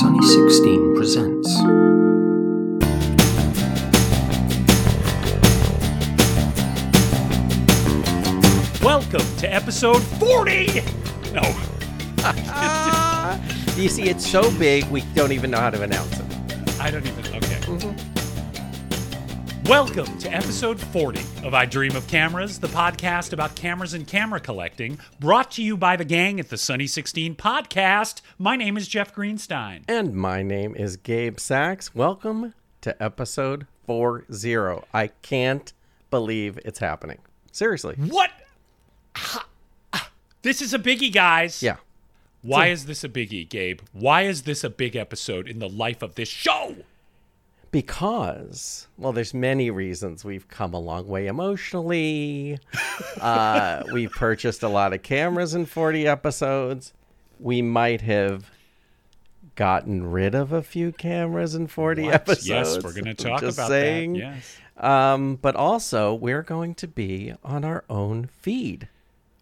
Sunny 16 presents. Welcome to episode 40! No, You see, it's so big we don't even know how to announce it. I don't even. Okay. Mm-hmm. Welcome to episode 40 of I Dream of Cameras, the podcast about cameras and camera collecting, brought to you by the gang at the Sunny 16 podcast. My name is Jeff Greenstein. And my name is Gabe Sachs. Welcome to episode 40. I can't believe it's happening. Seriously. What? This is a biggie, guys. Yeah. Why is this a biggie, Gabe? Why is this a big episode in the life of this show? Because, well, there's many reasons. We've come a long way emotionally. uh, we purchased a lot of cameras in 40 episodes. We might have gotten rid of a few cameras in 40 What? episodes. Yes, we're going to talk about saying. that. Yes. Um, but also, we're going to be on our own feed.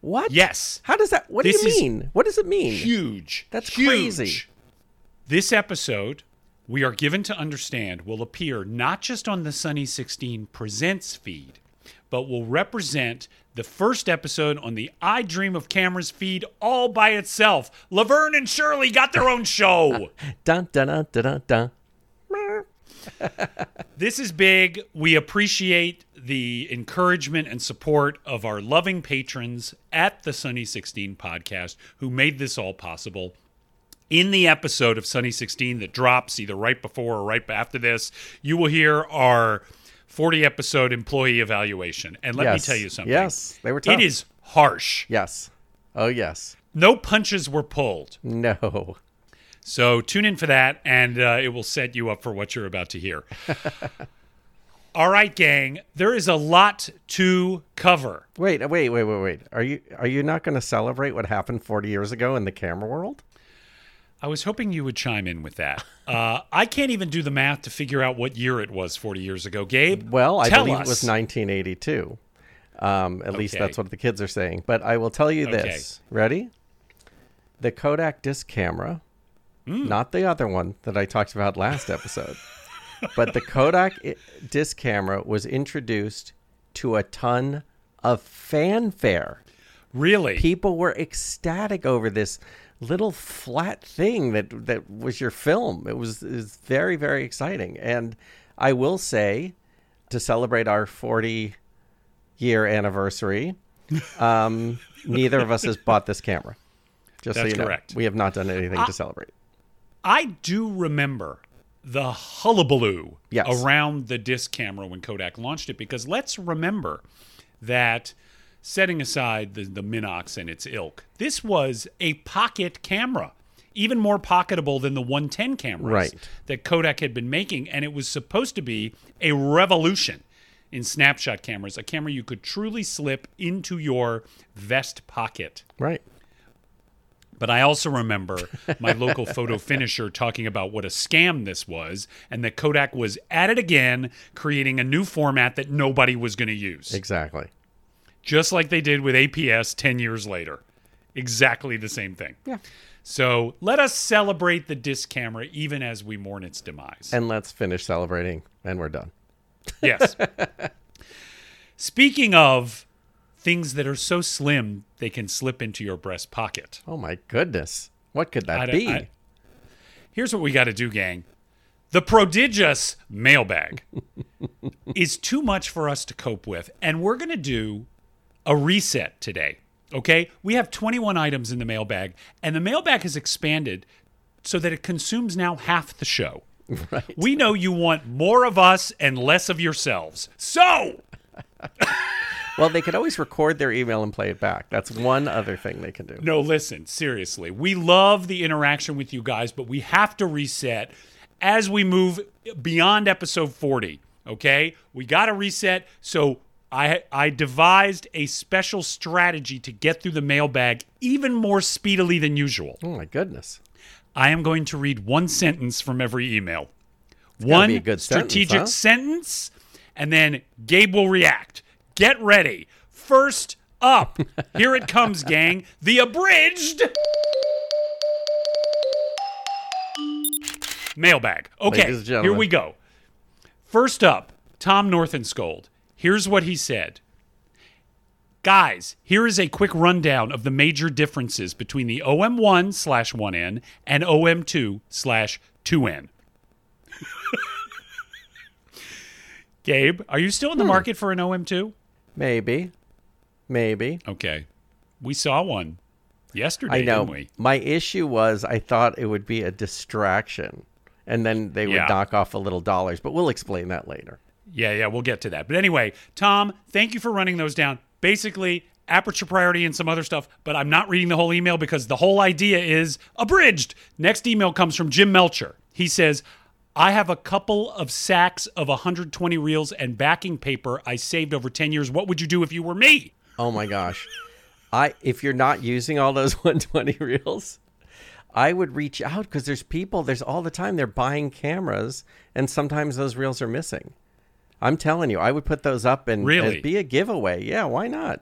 What? Yes. How does that? What This do you mean? What does it mean? Huge. That's Huge. crazy. This episode, we are given to understand, will appear not just on the Sunny 16 Presents feed, but will represent the first episode on the I Dream of Cameras feed all by itself. Laverne and Shirley got their own show. Dun dun dun dun dun. dun. This is big. We appreciate the encouragement and support of our loving patrons at the Sunny 16 podcast who made this all possible. In the episode of Sunny 16 that drops either right before or right after this, you will hear our 40 episode employee evaluation. And let Yes. me tell you something. Yes, they were tough. It is harsh. Yes. Oh yes. No punches were pulled. No. So tune in for that, and uh, it will set you up for what you're about to hear. All right, gang. There is a lot to cover. Wait. Wait. Wait. Wait. Wait. Are you are you not going to celebrate what happened 40 years ago in the camera world? I was hoping you would chime in with that. Uh, I can't even do the math to figure out what year it was 40 years ago. Gabe, Well, I believe us. it was 1982. Um, at least that's what the kids are saying. But I will tell you this. Ready? The Kodak disc camera, Hmm. not the other one that I talked about last episode, but the Kodak disc camera was introduced to a ton of fanfare. Really? People were ecstatic over this little flat thing that that was your film. It was is very very exciting, and I will say, to celebrate our 40 year anniversary, um, neither of us has bought this camera. Just so That's you know, correct. we have not done anything to celebrate. I do remember the hullabaloo Yes. around the disc camera when Kodak launched it because let's remember that setting aside the, the Minox and its ilk, this was a pocket camera, even more pocketable than the 110 cameras Right. that Kodak had been making. And it was supposed to be a revolution in snapshot cameras, a camera you could truly slip into your vest pocket. Right. But I also remember my local photo finisher talking about what a scam this was and that Kodak was at it again, creating a new format that nobody was going to use. Exactly. Just like they did with APS 10 years later. Exactly the same thing. Yeah. So let us celebrate the disc camera even as we mourn its demise. And let's finish celebrating, and we're done. Yes. Speaking of things that are so slim they can slip into your breast pocket. Oh my goodness, what could that don't- be? I- Here's what we got to do, gang. The prodigious mailbag is too much for us to cope with, and we're going to do a reset today. Okay? We have 21 items in the mailbag, and the mailbag has expanded so that it consumes now half the show. right. We know you want more of us and less of yourselves. So, Well, they could always record their email and play it back. That's one other thing they can do. No, listen, seriously. We love the interaction with you guys, but we have to reset as we move beyond episode 40. Okay? We got to reset. So I I devised a special strategy to get through the mailbag even more speedily than usual. Oh my goodness. I am going to read one sentence from every email. One good sentence, strategic huh? sentence, and then Gabe will react. Get ready. First up, here it comes, gang. The abridged. Mailbag. Okay, here we go. First up, Tom Northenscold. Here's what he said. Guys, here is a quick rundown of the major differences between the OM1 slash 1N and OM2 slash 2N. Gabe, are you still in Hmm. the market for an OM2? Maybe. Maybe. Okay. We saw one yesterday, I know. didn't we? My issue was I thought it would be a distraction and then they would Yeah. knock off a little dollars, but we'll explain that later. Yeah, yeah, we'll get to that. But anyway, Tom, thank you for running those down. Basically, aperture priority and some other stuff, but I'm not reading the whole email because the whole idea is abridged. Next email comes from Jim Melcher. He says, I have a couple of sacks of 120 reels and backing paper I saved over 10 years. What would you do if you were me? Oh my gosh. I if you're not using all those 120 reels, I would reach out because there's people, there's all the time they're buying cameras and sometimes those reels are missing. I'm telling you, I would put those up and, Really? and be a giveaway. Yeah, why not?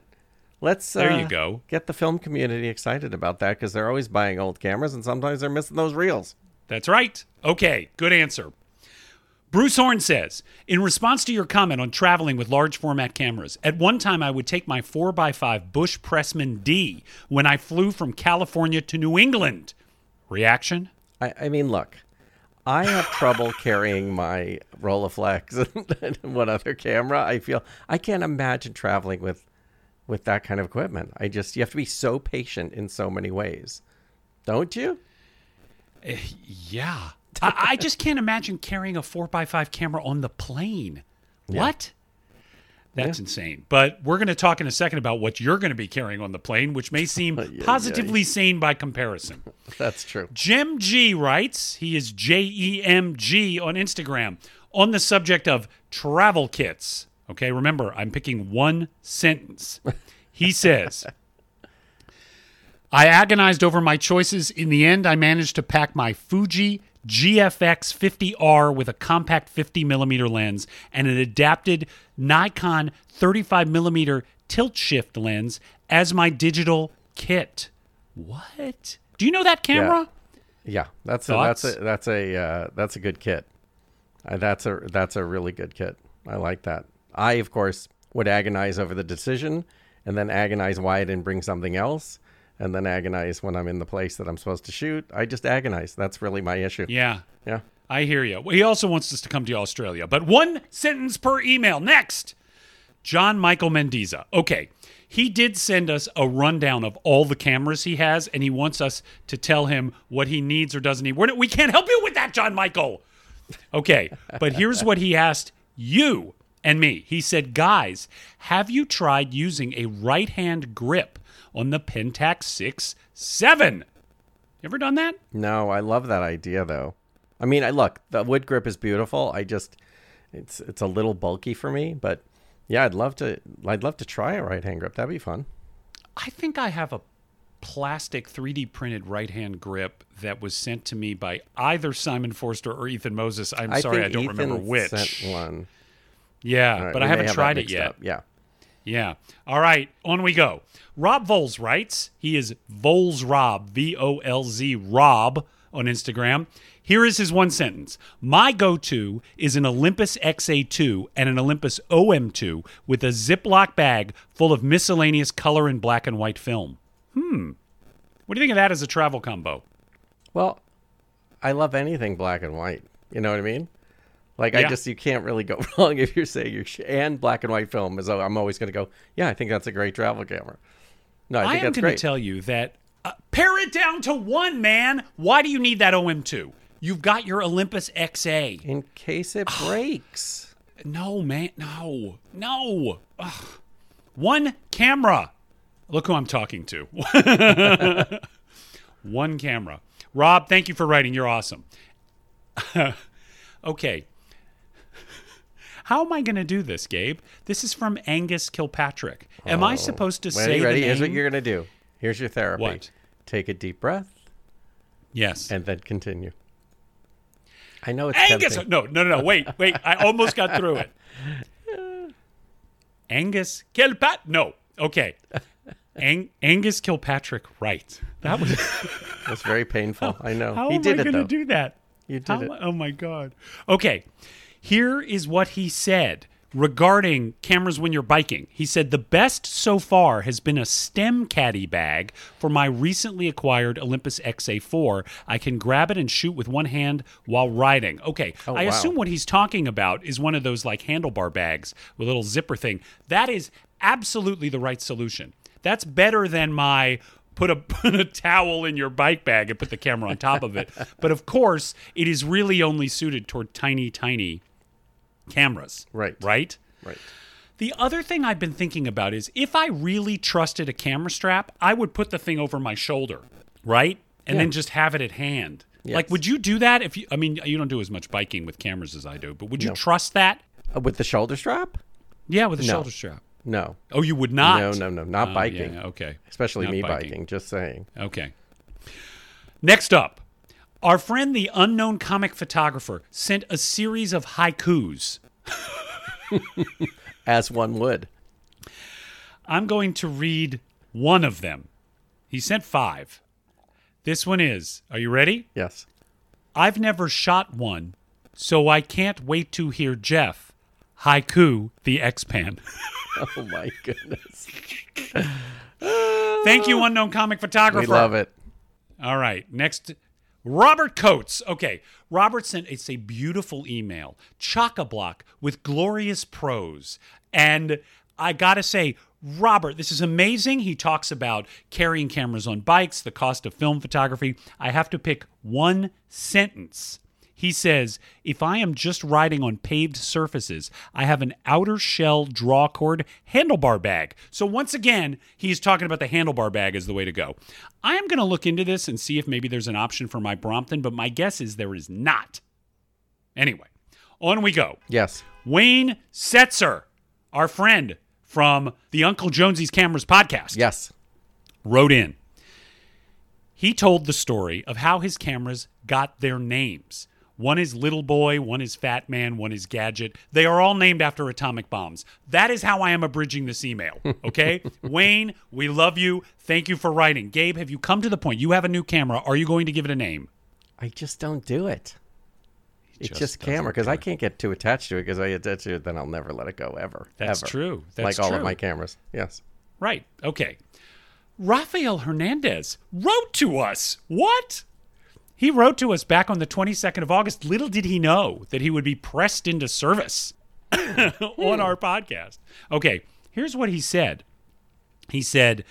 Let's There uh, you go. Get the film community excited about that because they're always buying old cameras and sometimes they're missing those reels. That's right. Okay, good answer. Bruce Horn says, in response to your comment on traveling with large format cameras, at one time I would take my 4x5 Busch Pressman D when I flew from California to New England. Reaction? I, I mean, look, I have trouble carrying my Rolleiflex and one other camera. I feel I can't imagine traveling with with that kind of equipment. I just you have to be so patient in so many ways, don't you? Eh, yeah. I, I just can't imagine carrying a 4x5 camera on the plane. What? That's insane. But we're going to talk in a second about what you're going to be carrying on the plane, which may seem yeah. positively sane by comparison. That's true. Jim G writes, he is J E M G on Instagram, on the subject of travel kits. Okay, remember, I'm picking one sentence. He says, I agonized over my choices. In the end, I managed to pack my Fuji GFX 50R with a compact 50 millimeter lens and an adapted Nikon 35 millimeter tilt shift lens as my digital kit. What? Do you know that camera? Yeah, that's a, that's a that's a uh, that's a good kit. Uh, that's a that's a really good kit. I like that. I of course would agonize over the decision, and then agonize why I didn't bring something else, and then agonize when I'm in the place that I'm supposed to shoot. I just agonize. That's really my issue. Yeah. Yeah. I hear you. He also wants us to come to Australia, but one sentence per email. Next, John Michael Mendiza. Okay, he did send us a rundown of all the cameras he has, and he wants us to tell him what he needs or doesn't need. We're not, we can't help you with that, John Michael. Okay, but here's what he asked you and me. He said, Guys, have you tried using a right hand grip on the Pentax 6 7? You ever done that? No, I love that idea though. I mean, I look the wood grip is beautiful. I just it's it's a little bulky for me, but yeah, I'd love to. I'd love to try a right hand grip. That'd be fun. I think I have a plastic 3D printed right hand grip that was sent to me by either Simon Forster or Ethan Moses. I'm sorry, I don't Ethan remember which. Sent one. Yeah, right, but I haven't have tried it yet. up. Yeah. Yeah. All right, on we go. Rob Volz writes, he is Volz Rob, V O L Z Rob on Instagram. Here is his one sentence. My go to is an Olympus XA2 and an Olympus OM2 with a Ziploc bag full of miscellaneous color and black and white film. Hmm. What do you think of that as a travel combo? Well, I love anything black and white. You know what I mean? Like I just you can't really go wrong if you're saying you're sh- and black and white film is. I'm always going to go. Yeah, I think that's a great travel camera. No, I I, think am going to tell you that uh, pare it down to one, man. Why do you need that OM2? You've got your Olympus XA. In case it breaks. No, man. No. No. Ugh. One camera. Look who I'm talking to. One camera. Rob, thank you for writing. You're awesome. okay. How am I going to do this, Gabe? This is from Angus Kilpatrick. Am I oh. supposed to Oh. Ready? say ready? Here's what you're going to do. Here's your therapy. What? Take a deep breath Yes. and then continue. I know it's Angus. tempting. No, no, no, no. Wait, wait. I almost got through it. Angus Kilpat. No. Okay. Ang- Angus Kilpatrick. Right. That was. It's very painful. I know. How he am did I going to do that? You did How- it. Oh my God. Okay. Here is what he said regarding cameras when you're biking. He said, The best so far has been a stem caddy bag for my recently acquired Olympus XA4. I can grab it and shoot with one hand while riding. Okay. Oh, I wow. assume what he's talking about is one of those like handlebar bags with a little zipper thing. That is absolutely the right solution. That's better than my put a put a towel in your bike bag and put the camera on top of it. But of course, it is really only suited toward tiny, tiny cameras. Right. Right? Right. The other thing I've been thinking about is if I really trusted a camera strap, I would put the thing over my shoulder, right? And Yeah. then just have it at hand. Like, would you do that if you? I mean, you don't do as much biking with cameras as I do, but would you No. trust that? Uh, with the shoulder strap? Yeah, with a No. shoulder strap. No. Oh, you would not. No, no, no. Not Oh, biking. yeah, okay. Especially Not me biking. Just saying. Okay. Next up, our friend the unknown comic photographer sent a series of haikus. As one would. I'm going to read one of them. He sent five. This one is, are you ready? Yes. I've never shot one, so I can't wait to hear Jeff haiku the X-Pan. Oh my goodness. Thank you, unknown comic photographer. we love it. All right. Next, Robert Coates. Okay. Robert sent it's a beautiful email, chock a block with glorious prose. And I got to say, Robert, this is amazing. He talks about carrying cameras on bikes, the cost of film photography. I have to pick one sentence. He says, if I am just riding on paved surfaces, I have an outer shell draw cord handlebar bag. So once again, he's talking about the handlebar bag as the way to go. I am going to look into this and see if maybe there's an option for my Brompton, but my guess is there is not. Anyway, on we go. Yes. Wayne Setzer, our friend from the Uncle Jonesy's Cameras podcast Yes. wrote in. He told the story of how his cameras got their names. One is Little Boy, one is Fat Man, one is Gadget. They are all named after atomic bombs. That is how I am abridging this email. Okay? Wayne, we love you. Thank you for writing. Gabe, have you come to the point? You have a new camera. Are you going to give it a name? I just don't do it. It's just just, camera because I can't get too attached to it because I attach to it, then I'll never let it go ever. That's ever. true. That's true. like all true. of my cameras. Yes. Right. Okay. Rafael Hernandez wrote to us. What? He wrote to us back on the 22nd of August. Little did he know that he would be pressed into service on our podcast. Okay, here's what he said. He said,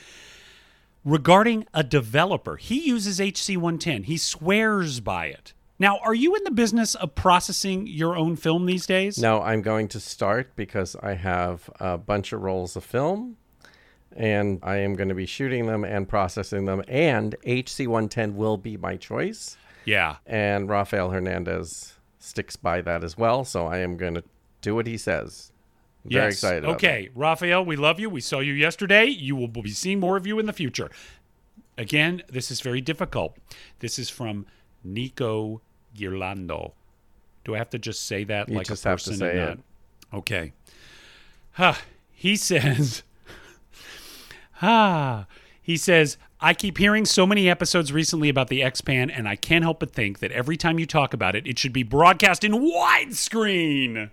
regarding a developer, he uses HC110. He swears by it. Now, are you in the business of processing your own film these days? No, I'm going to start because I have a bunch of rolls of film and I am going to be shooting them and processing them. And HC110 will be my choice. Yeah. And Rafael Hernandez sticks by that as well. So I am going to do what he says. I'm Very Yes. excited. about Okay, Rafael, we love you. We saw you yesterday. You will be seeing more of you in the future. Again, this is very difficult. This is from Nico Girlando. Do I have to just say that You like just a have to person? say and it. not- Okay. Huh. He says. Ah. He says, I keep hearing so many episodes recently about the X-Pan, and I can't help but think that every time you talk about it, it should be broadcast in widescreen.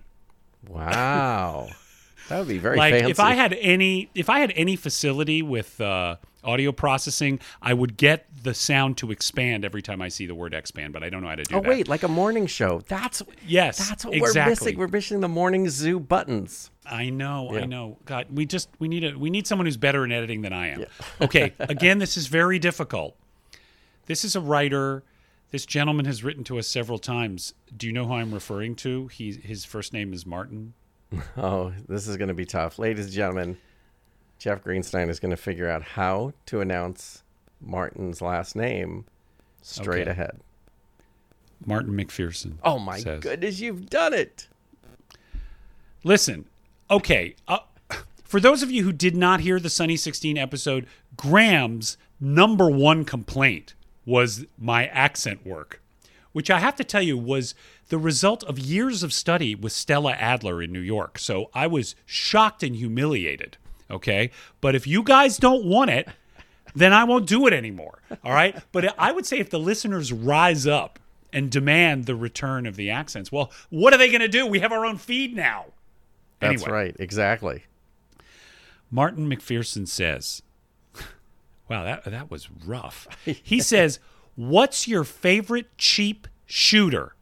Wow. that would be very like fancy. if I had any if I had any facility with uh, audio processing, I would get the sound to expand every time I see the word expand, but I don't know how to do Oh that. Oh wait, like a morning show. That's Yes, That's what exactly. we're missing. We're missing the morning zoo buttons. I know, I know. God, we just we need a we need someone who's better in editing than I am. okay, again, this is very difficult. This is a writer. This gentleman has written to us several times. Do you know who I'm referring to? He his first name is Martin. Oh, this is going to be tough. Ladies and gentlemen, Jeff Greenstein is going to figure out how to announce Martin's last name straight Okay. ahead. Martin McPherson. Oh my says. goodness, you've done it. Listen, okay. Uh, for those of you who did not hear the Sunny 16 episode, Graham's number one complaint was my accent work, which I have to tell you was the result of years of study with Stella Adler in New York. So I was shocked and humiliated. Okay. But if you guys don't want it, then I won't do it anymore. All right. But I would say if the listeners rise up and demand the return of the accents. Well, what are they going to do? We have our own feed now. That's Anyway. right. Exactly. Martin McPherson says, "Wow, that that was rough." He says, "What's your favorite cheap shooter?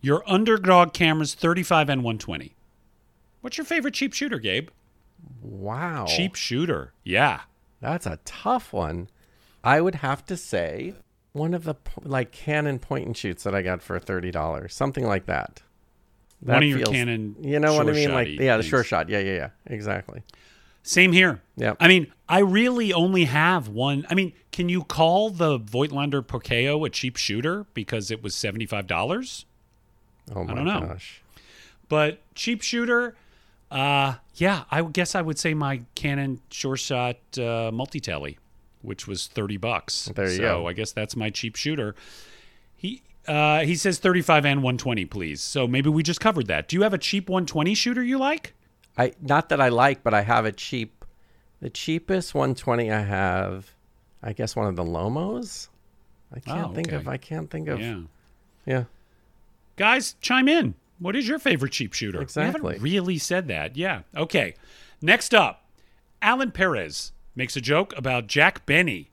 Your underdog cameras 35 and 120. What's your favorite cheap shooter, Gabe? Wow. Cheap shooter. Yeah. That's a tough one. I would have to say one of the like Canon point and shoots that I got for thirty dollars, something like that. One That of your feels- Canon You know what I mean? Like yeah, the things. sure shot. Yeah, yeah, yeah. Exactly. Same here. Yeah. I mean, I really only have one. I mean, can you call the Voigtlander Perkeo a cheap shooter because it was $75? Oh my don't know. gosh. But cheap shooter, uh, yeah, I guess I would say my Canon Sure Shot uh, multi-tele, which was 30 bucks. There you so go. I guess that's my cheap shooter. He uh, he says 35 and 120, please. So maybe we just covered that. Do you have a cheap 120 shooter you like? I not that I like, but I have a cheap. The cheapest 120 I have, I guess one of the Lomos. I can't Oh, think of. I can't think of. Yeah. yeah. Guys, chime in. What is your favorite cheap shooter? We Exactly. haven't really said that. Yeah. Okay. Next up, Alan Perez makes a joke about Jack Benny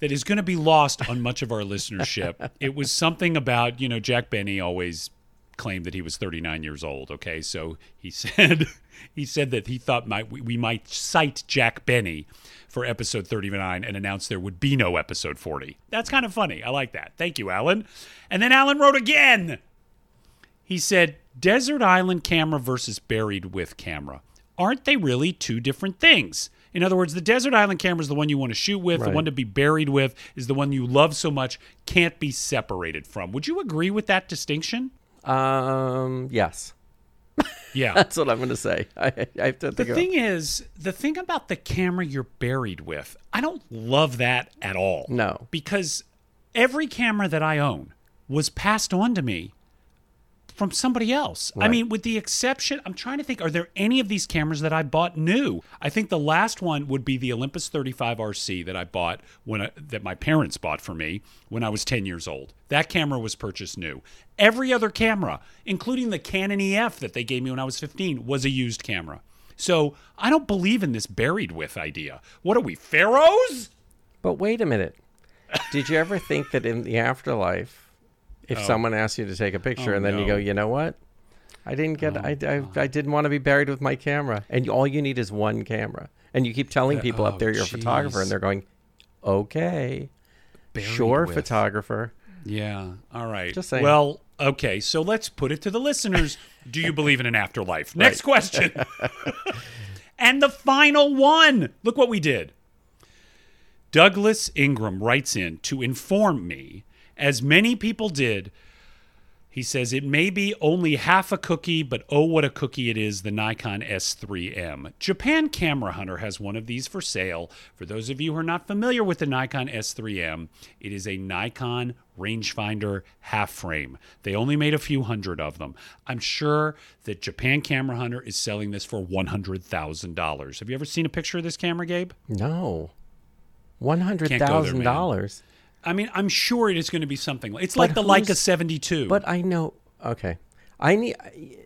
that is going to be lost on much of our listenership. It was something about, you know, Jack Benny always claimed that he was 39 years old, okay? So he said he said that he thought might we, we might cite Jack Benny for episode 39 and announce there would be no episode 40. That's kind of funny. I like that. Thank you, Alan. And then Alan wrote again. He said, Desert Island camera versus buried with camera. Aren't they really two different things? In other words, the Desert Island camera is the one you want to shoot with, the one to be buried with is the one you love so much, can't be separated from. Would you agree with that distinction? Um. Yes. Yeah. That's what I'm going to say. I, I have to the thing is, the thing about the camera you're buried with, I don't love that at all. No. Because every camera that I own was passed on to me from somebody else. I mean, with the exception, I'm trying to think, are there any of these cameras that I bought new? I think the last one would be the Olympus 35 RC that I bought when I, that my parents bought for me when I was 10 years old. That camera was purchased new. Every other camera, including the Canon EF that they gave me when I was 15, was a used camera. So I don't believe in this buried with idea. What are we, pharaohs? But wait a minute. Did you ever think that in the afterlife, if oh. someone asks you to take a picture Oh, and then you go, you know what? I didn't get. Oh, I, I, I didn't want to be buried with my camera, and all you need is one camera. And you keep telling people oh, up there you're a photographer, and they're going, okay, Buried sure, with. photographer. Yeah. All right. Just saying. Well, okay. So let's put it to the listeners. Do you believe in an afterlife? Next question. and the final one. Look what we did. Douglas Ingram writes in to inform me, as many people did. He says, It may be only half a cookie, but oh, what a cookie it is the Nikon S3M. Japan Camera Hunter has one of these for sale. For those of you who are not familiar with the Nikon S3M, it is a Nikon rangefinder half frame. They only made a few hundred of them. I'm sure that Japan Camera Hunter is selling this for $100,000. Have you ever seen a picture of this camera, Gabe? No. $100,000. I mean, I'm sure it is going to be something. It's like the Leica who's- 72. But I know. Okay, I need.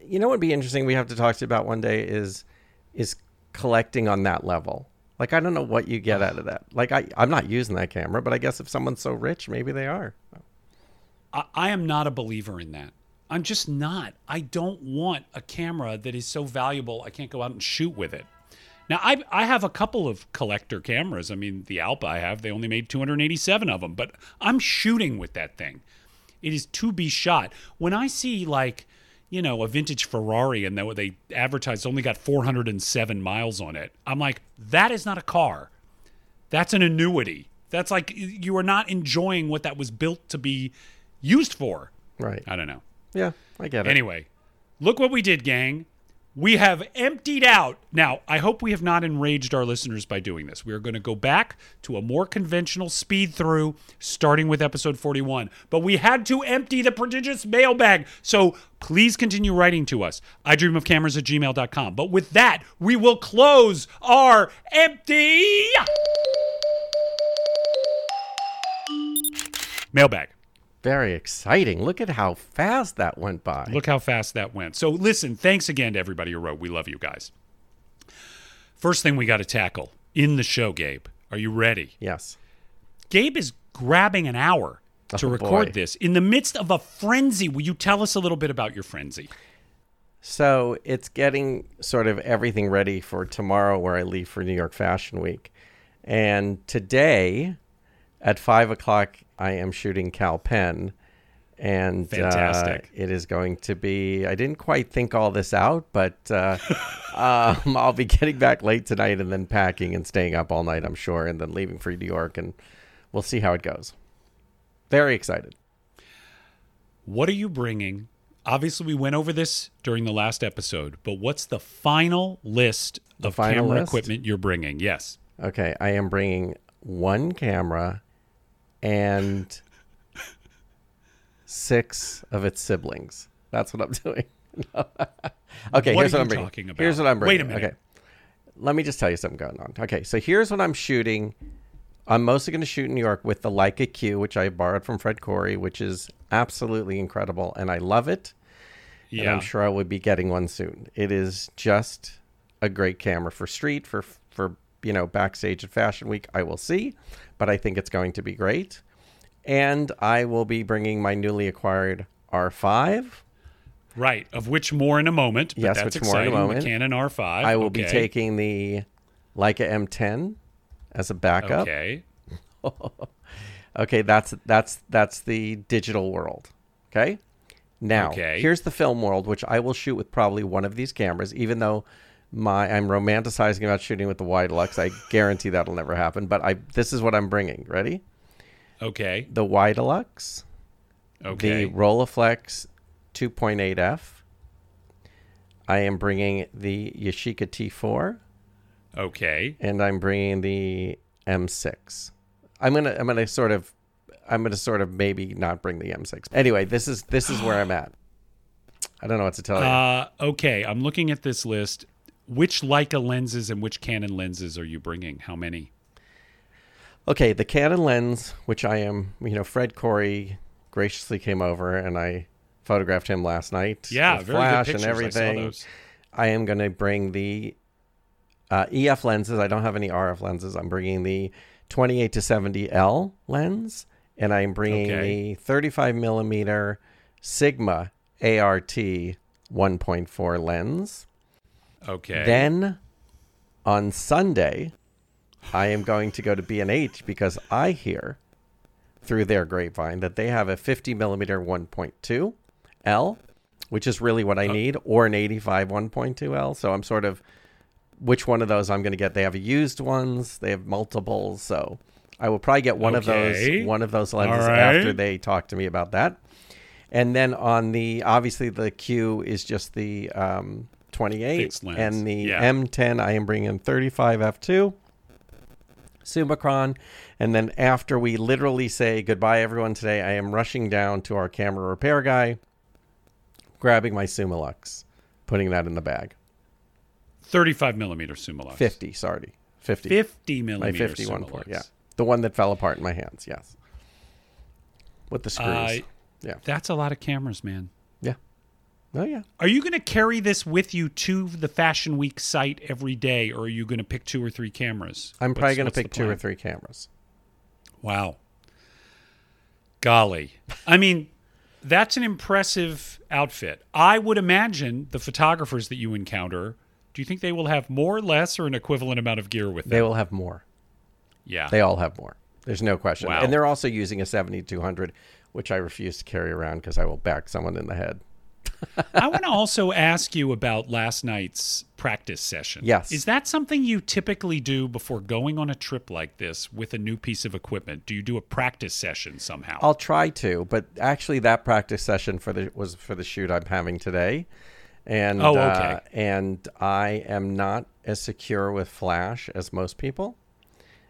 You know what would be interesting? We have to talk to you about one day is is collecting on that level. Like I don't know what you get out of that. Like I, I'm not using that camera, but I guess if someone's so rich, maybe they are. I, I am not a believer in that. I'm just not. I don't want a camera that is so valuable I can't go out and shoot with it. Now I I have a couple of collector cameras. I mean, the Alpha I have, they only made 287 of them, but I'm shooting with that thing. It is to be shot. When I see like, you know, a vintage Ferrari and they, they advertise it's only got 407 miles on it, I'm like, that is not a car. That's an annuity. That's like you are not enjoying what that was built to be used for. Right. I don't know. Yeah, I get it. Anyway, look what we did, gang. We have emptied out. Now, I hope we have not enraged our listeners by doing this. We are going to go back to a more conventional speed through, starting with episode 41. But we had to empty the prodigious mailbag. So please continue writing to us. I dream of cameras at gmail.com. But with that, we will close our empty mailbag. Very exciting. Look at how fast that went by. Look how fast that went. So, listen, thanks again to everybody who wrote. We love you guys. First thing we got to tackle in the show, Gabe. Are you ready? Yes. Gabe is grabbing an hour to Oh, record boy. this in the midst of a frenzy. Will you tell us a little bit about your frenzy? So it's getting sort of everything ready for tomorrow, where I leave for New York Fashion Week. And today, at five o'clock, I am shooting Kal Penn, and uh, Fantastic. it is going to be. I didn't quite think all this out, but uh, um, I'll be getting back late tonight, and then packing and staying up all night. I'm sure, and then leaving for New York, and we'll see how it goes. Very excited. What are you bringing? Obviously, we went over this during the last episode, but what's the final list of final camera list? equipment you're bringing? Yes. Okay, I am bringing one camera and six of its siblings. That's what I'm doing. okay, What here's what I'm bringing. talking about? Here's what I'm Wait a minute. Okay, let me just tell you something going on. Okay, so here's what I'm shooting. I'm mostly going to shoot in New York with the Leica Q, which I borrowed from Fred Corey, which is absolutely incredible, and I love it. and Yeah. I'm sure I will be getting one soon. It is just a great camera for street for you know backstage at Fashion Week. I will see, but I think it's going to be great. And I will be bringing my newly acquired R5. Right. Of which more in a moment. But Yes, that's which more in a moment. The Canon R5. I will be taking the Leica M10 as a backup. Okay. Okay, that's that's that's the digital world. Okay. Now, Okay. here's the film world, which I will shoot with probably one of these cameras, even though my I'm romanticizing about shooting with the Widelux. I guarantee that'll never happen. But I this is what I'm bringing. Ready? Okay. The Widelux, Okay. the Rolleiflex 2.8f. I am bringing the Yashica T4, okay. and I'm bringing the M6. I'm gonna I'm gonna sort of I'm gonna sort of maybe not bring the M6. Anyway, this is this is where I'm at. I don't know what to tell you. Uh, okay. I'm looking at this list. Which Leica lenses and which Canon lenses are you bringing? How many? Okay, the Canon lens, which I am, you know, Fred Corey graciously came over and I photographed him last night. Yeah, very flash good pictures. and I everything. those. I am going to bring the uh, EF lenses. I don't have any RF lenses. I'm bringing the 28 to 70 L lens, and I'm bringing Okay. the 35 millimeter Sigma ART 1.4 lens. Okay. Then on Sunday, I am going to go to B&H because I hear through their grapevine that they have a 50 millimeter 1.2 L, which is really Uh, what I need, or an 85 1.2 L. So I'm sort of which one of those I'm going to get. They have used ones, they have multiples, so I will probably get one of those one of those lenses right. after they talk to me about that. And then on the obviously the Q is just the um, 28 Fixed and the Yeah. M10 I am bringing 35 f2 Summicron and then after we literally say goodbye everyone today I am rushing down to our camera repair guy grabbing my Summilux putting that in the bag. 35 millimeter Summilux. 50 sorry. 50 50 millimeter my 51 Summilux. point yeah. The one that fell apart in my hands yes. With the screws. Uh, yeah. That's a lot of cameras, man. Oh yeah Are you going to carry this with you to the Fashion Week site every day, or are you going to pick two or three cameras? I'm probably going to pick two or three cameras Wow. Golly. I mean, that's an impressive outfit. I would imagine the photographers that you encounter, do you think they will have more, less, or an equivalent amount of gear with them? they will have more yeah. They all have more. There's no question. Wow. And they're also using a 7200, which I refuse to carry around because I will back someone in the head. I want to also ask you about last night's practice session. Yes. Is that something you typically do before going on a trip like this with a new piece of equipment? Do you do a practice session somehow? I'll try to, but actually, that practice session for the was for the shoot I'm having today, and Oh, uh, and I am not as secure with Flash as most people,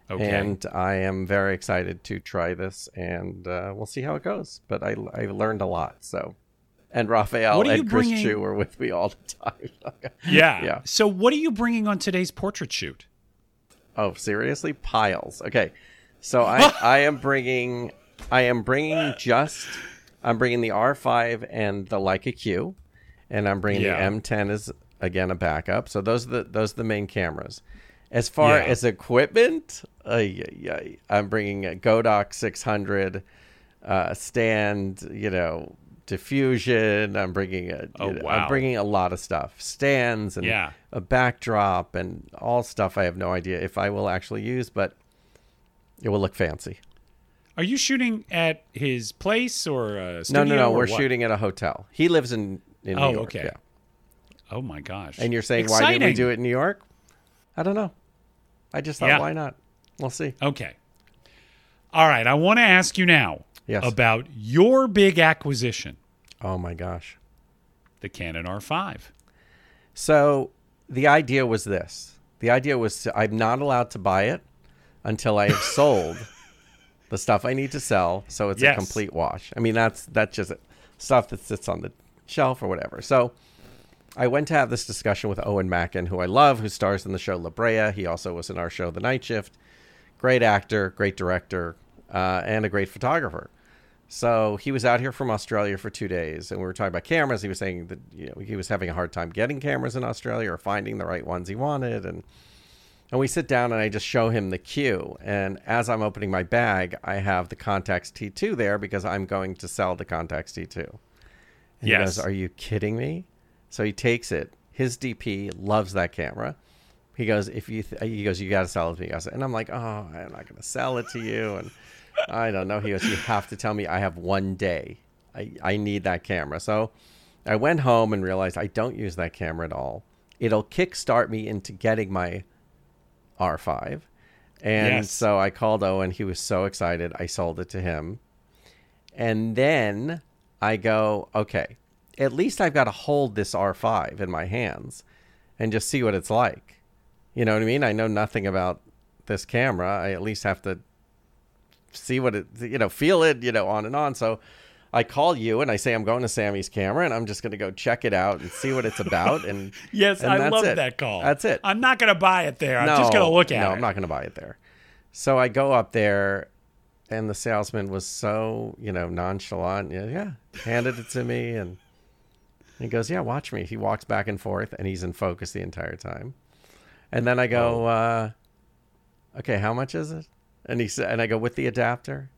okay. and I am very excited to try this, and uh, we'll see how it goes. But I I learned a lot, so. And Raphael What are you and Chris bringing- Chu were with me all the time. yeah. yeah. So what are you bringing on today's portrait shoot? Oh, seriously? Piles. Okay. So I I am bringing I am bringing just I'm bringing the R5 and the Leica Q, and I'm bringing Yeah. the M10 as again a backup. So those are the those are the main cameras. As far Yeah. as equipment, ay, I'm bringing a Godox 600 uh, stand, you know, diffusion. I'm bringing a, Oh, wow. I'm bringing a lot of stuff, stands and Yeah. a backdrop and all stuff I have no idea if I will actually use, but it will look fancy. Are you shooting at his place or a No, studio? no, no. or We're what? shooting at a hotel. He lives in, in New Oh, York. okay. Yeah. Oh my gosh! And you're saying why didn't we do it in New York? I don't know. I just thought Yeah. why not? We'll see. Okay. All right. I want to ask you now Yes. about your big acquisition, Oh my gosh. the Canon R5. So the idea was this. The idea was to, I'm not allowed to buy it until I have sold the stuff I need to sell, so it's Yes. a complete wash. I mean, that's that's just stuff that sits on the shelf or whatever. So I went to have this discussion with Eoin Macken, who I love, who stars in the show La Brea. He also was in our show The Night Shift. Great actor, great director, uh, and a great photographer. So he was out here from Australia for two days, and we were talking about cameras. He was saying that you know he was having a hard time getting cameras in Australia or finding the right ones he wanted, and and we sit down and I just show him the Q. And as I'm opening my bag, I have the Contax T2 there because I'm going to sell the Contax T2. And he goes, "Are you kidding me?" So he takes it. His DP loves that camera. He goes, "If you," Th-, he goes, "You got to sell it to me." And I'm like, "Oh, I'm not going to sell it to you." And I don't know. He goes, "You have to tell me I have one day. I I need that camera." So I went home and realized I don't use that camera at all. It'll kickstart me into getting my R5. And Yes. so I called Eoin. He was so excited. I sold it to him. And then I go, okay, at least I've got to hold this R5 in my hands and just see what it's like. You know what I mean? I know nothing about this camera. I at least have to see what it, you know, feel it, you know, on and on. So I call you and I say, I'm going to Samy's camera and I'm just going to go check it out and see what it's about. And Yes, and I love it. that call. That's it. I'm not going to buy it there. I'm just going to look at no, it. I'm not going to buy it there. So I go up there, and the salesman was so you know nonchalant. Yeah, yeah, handed it to me, and he goes, "Yeah, watch me." He walks back and forth, and he's in focus the entire time. And then I go, uh, "Okay, how much is it?" And he said, and I go with the adapter.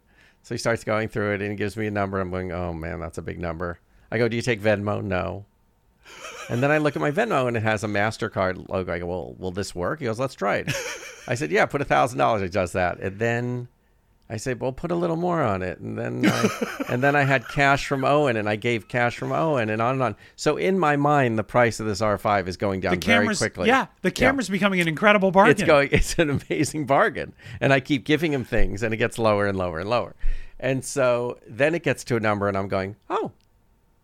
So he starts going through it, and he gives me a number. I'm going, "Oh man, that's a big number." I go, "Do you take Venmo?" No. And then I look at my Venmo and it has a MasterCard logo. I go, well, will this work? He goes, let's try it. I said, yeah, put a thousand dollars. It does that. And then I said, well, put a little more on it. And then I, and then I had cash from Eoin and I gave cash from Eoin and on and on. So in my mind, the price of this R5 is going down the very quickly. yeah, the camera's becoming an incredible bargain. It's going. It's an amazing bargain, and I keep giving him things, and it gets lower and lower and lower, and so then it gets to a number, and I'm going, oh,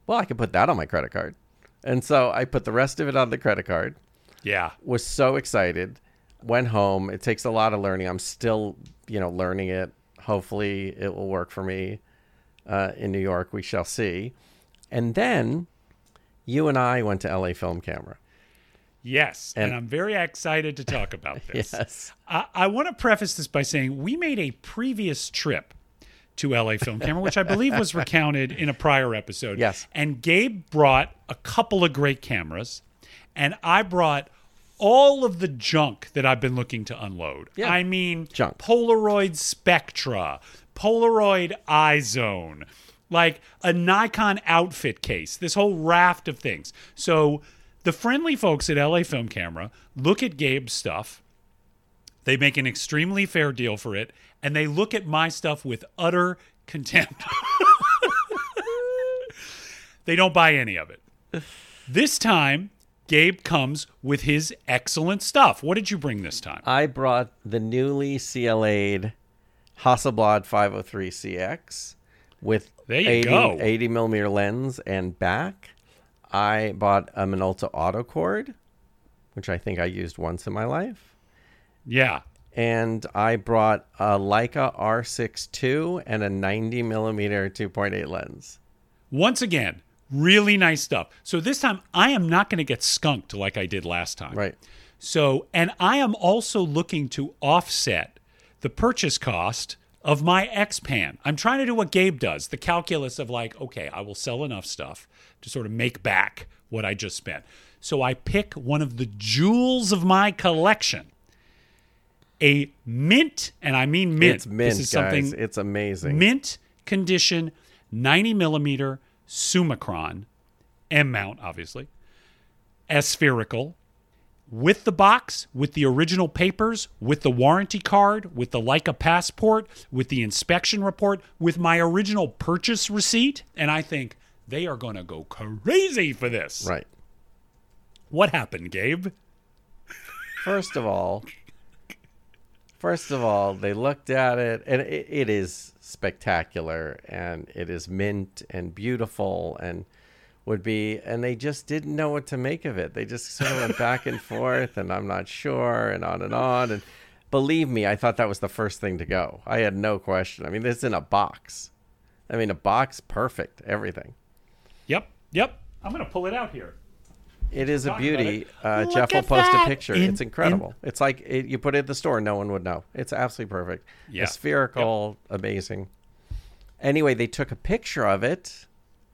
well, I can put that on my credit card, and so I put the rest of it on the credit card. yeah. Was so excited, went home. It takes a lot of learning. I'm still, you know, learning it. Hopefully, it will work for me uh, in New York. We shall see. And then you and I went to LA Film Camera. Yes, and, And- I'm very excited to talk about this. Yes. I, I want to preface this by saying we made a previous trip to LA Film Camera, which I believe was recounted in a prior episode. Yes. And Gabe brought a couple of great cameras, and I brought all of the junk that I've been looking to unload. Yeah. I mean, Junk. Polaroid Spectra, Polaroid iZone, like a Nikon outfit case, this whole raft of things. So the friendly folks at LA Film Camera look at Gabe's stuff. They make an extremely fair deal for it, and they look at my stuff with utter contempt. they don't buy any of it. This time, Gabe comes with his excellent stuff. What did you bring this time? I brought the newly CLA'd Hasselblad 503CX with There you 80, go. 80 millimeter lens and back. I bought a Minolta autocord, which I think I used once in my life. Yeah. And I brought a Leica R6 II and a 90 millimeter 2.8 lens. Once again, really nice stuff. So this time, I am not going to get skunked like I did last time. Right. So, and I am also looking to offset the purchase cost of my X Pan. I'm trying to do what Gabe does the calculus of like, okay, I will sell enough stuff to sort of make back what I just spent. So I pick one of the jewels of my collection. A mint, and I mean mint. It's mint, this is guys. something It's amazing. mint condition 90 millimeter Summicron M mount, obviously, aspherical, with the box, with the original papers, with the warranty card, with the Leica passport, with the inspection report, with my original purchase receipt. And I think they are going to go crazy for this. Right. What happened, Gabe? First of all, first of all, they looked at it, and it, it is spectacular, and it is mint and beautiful, and would be, and they just didn't know what to make of it. They just sort of went back and forth, and I'm not sure, and on and on. And believe me, I thought that was the first thing to go. I had no question. I mean, this is in a box. I mean, a box, perfect, everything. Yep, yep. I'm going to pull it out here. It is a beauty. Uh, Jeff will post that. a picture. In- it's incredible. it's like it, you put it at the store, no one would know. It's absolutely perfect. Yeah. Spherical, amazing. Anyway, they took a picture of it.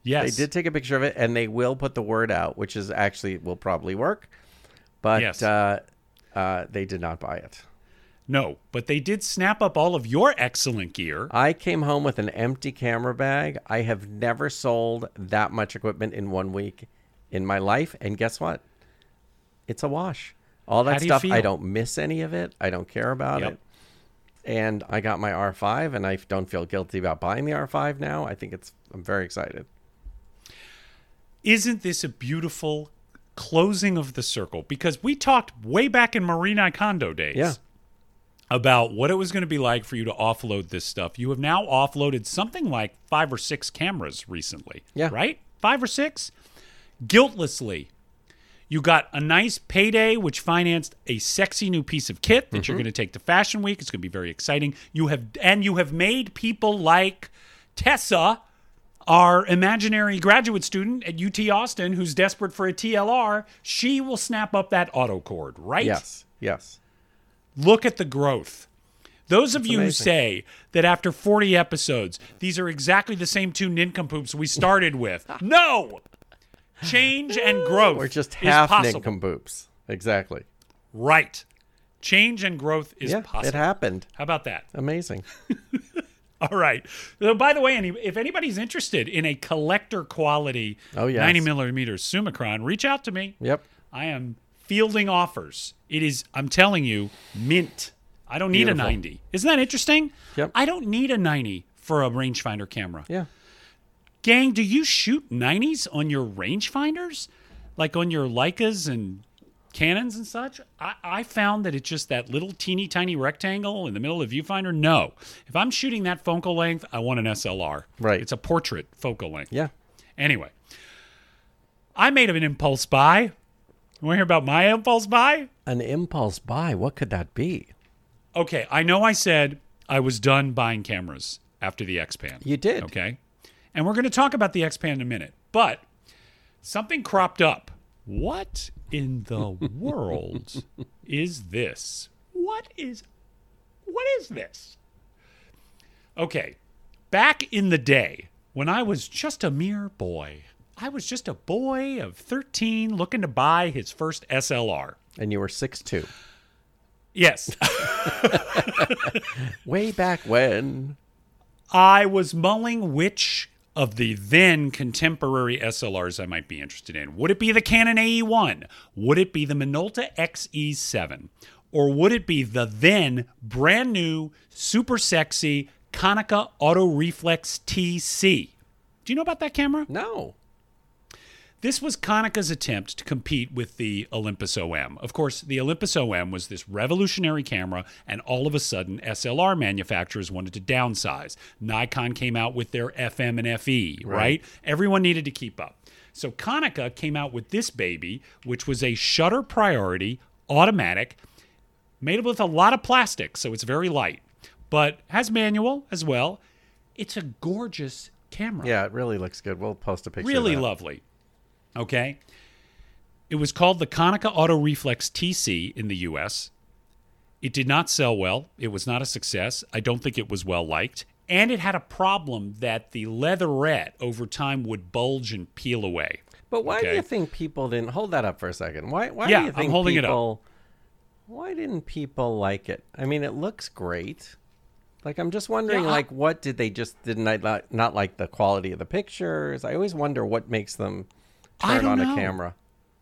Yes. They did take a picture of it, and they will put the word out, which is actually will probably work. But Yes. uh, uh, they did not buy it. No, but they did snap up all of your excellent gear. I came home with an empty camera bag. I have never sold that much equipment in one week in my life. And guess what? It's a wash. All that do stuff, I don't miss any of it. I don't care about Yep. it. And I got my R5, and I don't feel guilty about buying the R5 now. I think it's, I'm very excited. Isn't this a beautiful closing of the circle? Because we talked way back in Marina Kondo days Yeah. about what it was going to be like for you to offload this stuff. You have now offloaded something like five or six cameras recently. Yeah. Right? Five or six? Guiltlessly. You got a nice payday, which financed a sexy new piece of kit that you're mm-hmm. going to take to Fashion Week. It's going to be very exciting. You have, and you have made people like Tessa, our imaginary graduate student at UT Austin, who's desperate for a TLR. She will snap up that Autocord, right? Yes. Yes. Look at the growth. Those of you who say that after 40 episodes, these are exactly the same two nincompoops we started with. no! Change and growth We're just is half possible. nincompoops. Exactly. Right. Change and growth is yeah. possible. It happened. How about that? Amazing. All right. So, by the way, any, if anybody's interested in a collector quality Oh, yes. 90 millimeter Summicron, reach out to me. Yep. I am fielding offers. It is, I'm telling you, mint. I don't need Beautiful. a 90. Isn't that interesting? Yep. I don't need a 90 for a rangefinder camera. Yeah. Gang, do you shoot 90s on your rangefinders? Like on your Leicas and Canons and such? I, I found that it's just that little teeny tiny rectangle in the middle of the viewfinder. No. If I'm shooting that focal length, I want an SLR. Right. It's a portrait focal length. Yeah. Anyway, I made an impulse buy. You want to hear about my impulse buy? An impulse buy. What could that be? Okay, I know I said I was done buying cameras after the X Pan. You did. Okay. And we're going to talk about the X Pan in a minute. But something cropped up. What in the world is this? What is what is this? Okay. Back in the day when I was just a mere boy, I was just a boy of 13 looking to buy his first SLR. And you were six two. Yes. Way back when. I was mulling which of the then contemporary SLRs I might be interested in. Would it be the Canon AE1? Would it be the Minolta XE7? Or would it be the then brand new, super sexy Konica Auto Reflex TC? Do you know about that camera? No. This was Konica's attempt to compete with the Olympus OM. Of course, the Olympus OM was this revolutionary camera, and all of a sudden, SLR manufacturers wanted to downsize. Nikon came out with their FM and FE, right? Everyone needed to keep up. So Konica came out with this baby, which was a shutter priority, automatic, made with a lot of plastic, so it's very light, but has manual as well. It's a gorgeous camera Yeah, it really looks good. We'll post a picture. really lovely. Okay. It was called the Konica Auto Reflex TC in the US. It did not sell well. It was not a success. I don't think it was well liked. And it had a problem that the leatherette over time would bulge and peel away. But why do you think people didn't hold that up for a second? Why? Why Yeah, do you think I'm holding it up. people? Why didn't people like it? I mean, it looks great. Like I'm just wondering, Yeah, like, what did they just did not not, not like the quality of the pictures? I always wonder what makes them turn don't on know. a camera.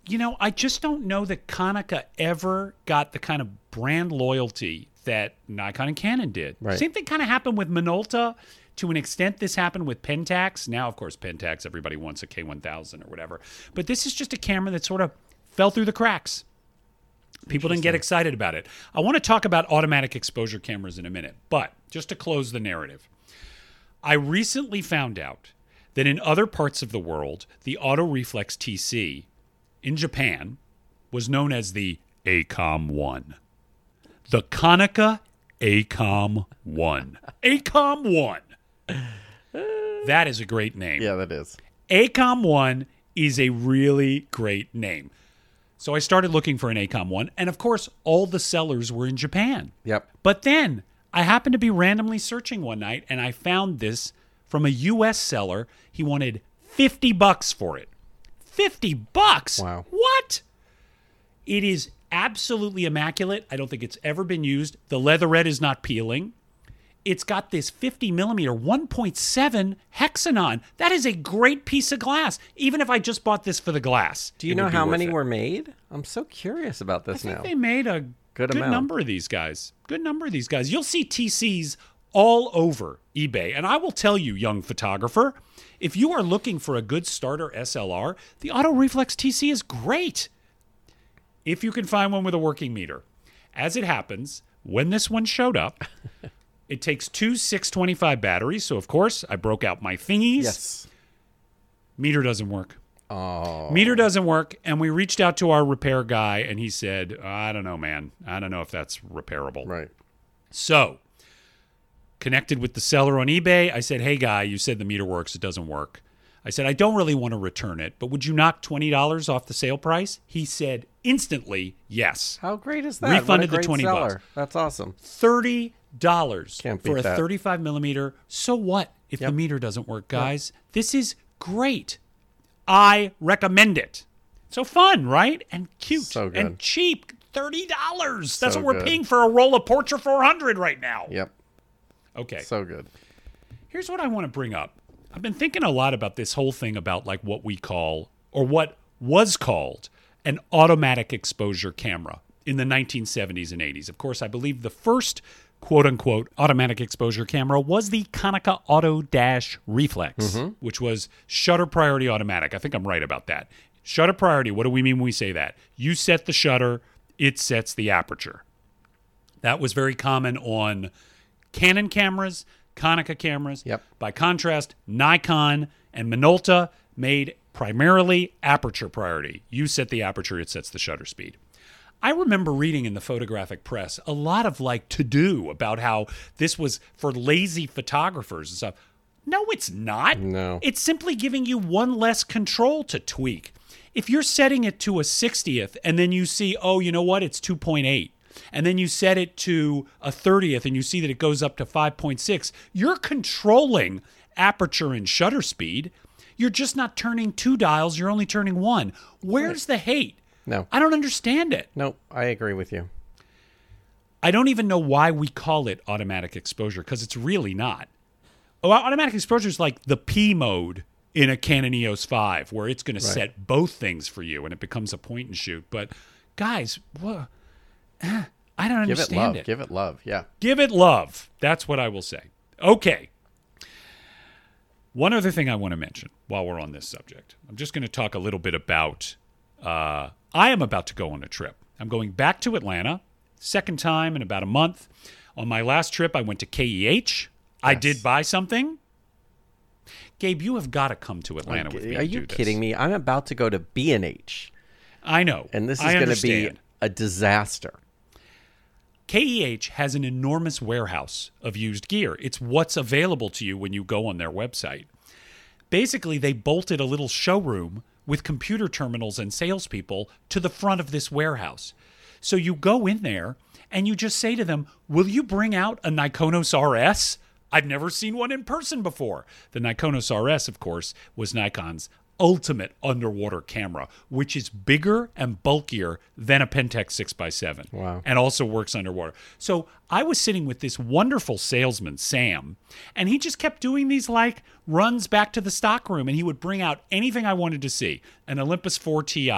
You know, I just don't know that Konica ever got the kind of brand loyalty that Nikon and Canon did. Right. Same thing kind of happened with Minolta. To an extent, this happened with Pentax. Now, of course, Pentax, everybody wants a K1000 or whatever. But this is just a camera that sort of fell through the cracks. People didn't get excited about it. I want to talk about automatic exposure cameras in a minute, but just to close the narrative, I recently found out that in other parts of the world, the Auto Reflex TC in Japan was known as the ACOM 1. The Konica ACOM 1. ACOM 1. That is a great name. Yeah, that is. ACOM 1 is a really great name. So I started looking for an ACOM 1, and of course, all the sellers were in Japan. Yep. But then I happened to be randomly searching one night and I found this from a US seller. He wanted 50 bucks for it. 50 bucks? Wow. What? It is absolutely immaculate. I don't think it's ever been used. The leatherette is not peeling. It's got this 50 millimeter 1.7 hexanon. That is a great piece of glass. Even if I just bought this for the glass. Do you know how many it. were made? I'm so curious about this I think now. they made a Good good, number of these guys. Good number of these guys. You'll see TCs all over eBay. And I will tell you, young photographer, if you are looking for a good starter SLR, the Auto Reflex TC is great. If you can find one with a working meter. As it happens, when this one showed up, it takes two 625 batteries. So, of course, I broke out my thingies. Yes. Meter doesn't work. Oh. Meter doesn't work, and we reached out to our repair guy, and he said, "I don't know, man. I don't know if that's repairable." Right. So, connected with the seller on eBay, I said, "Hey, guy, you said the meter works. It doesn't work." I said, "I don't really want to return it, but would you knock twenty dollars off the sale price?" He said instantly, "Yes." How great is that? Refunded the 20 seller. bucks. That's awesome. Thirty dollars Can't for a that. thirty-five millimeter. So what if Yep. the meter doesn't work, guys? This is great. I recommend it. So fun, right? And cute So good. and cheap. Thirty dollars. That's So what we're good. paying for a roll of Portra 400 right now. Yep. Okay. So good. Here's what I want to bring up. I've been thinking a lot about this whole thing about like what we call or what was called an automatic exposure camera in the 1970s and 80s. Of course, I believe the first quote unquote automatic exposure camera was the Konica Auto Dash Reflex, mm-hmm. which was shutter priority automatic. I think I'm right about that. Shutter priority, what do we mean when we say that? You set the shutter, it sets the aperture. That was very common on Canon cameras, Konica cameras. Yep. By contrast, Nikon and Minolta made primarily aperture priority. You set the aperture, it sets the shutter speed. I remember reading in the photographic press a lot of like to do about how this was for lazy photographers and stuff. No, it's not. No. It's simply giving you one less control to tweak. If you're setting it to a 60th and then you see, oh, you know what, it's 2.8, and then you set it to a 30th and you see that it goes up to 5.6, you're controlling aperture and shutter speed. You're just not turning two dials, you're only turning one. Where's the hate? No. I don't understand it. Nope. I agree with you. I don't even know why we call it automatic exposure because it's really not. Oh, automatic exposure is like the P mode in a Canon EOS 5 where it's going to set both things for you and it becomes a point and shoot. But guys, wha- eh, I don't Give it love. it. Give it love. Yeah. Give it love. That's what I will say. Okay. One other thing I want to mention while we're on this subject. I'm just going to talk a little bit about. Uh, I am about to go on a trip. I'm going back to Atlanta, second time in about a month. On my last trip, I went to KEH. I did buy something. Gabe, you have got to come to Atlanta with me. Are you do this. kidding me? I'm about to go to B and H, I know. and this is going to be a disaster. KEH has an enormous warehouse of used gear. It's what's available to you when you go on their website. Basically, they bolted a little showroom with computer terminals and salespeople to the front of this warehouse. So you go in there and you just say to them, Will you bring out a Nikonos RS? I've never seen one in person before. The Nikonos RS, of course, was Nikon's ultimate underwater camera, which is bigger and bulkier than a Pentax 6x7. Wow. And also works underwater. So I was sitting with this wonderful salesman, Sam, and he just kept doing these like runs back to the stock room and he would bring out anything I wanted to see an Olympus 4 Ti.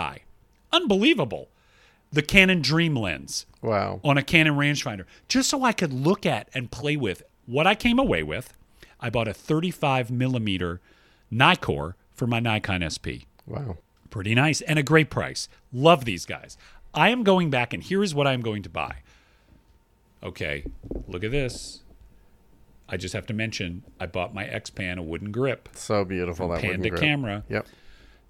Unbelievable. The Canon Dream lens Wow. on a Canon rangefinder just so I could look at and play with what I came away with. I bought a 35 millimeter Nikkor for my Nikon SP. Wow. Pretty nice and a great price. Love these guys. I am going back and here is what I'm going to buy. Okay, look at this. I just have to mention I bought my X-Pan a wooden grip. So beautiful that wooden grip. Panda grip. camera. Yep.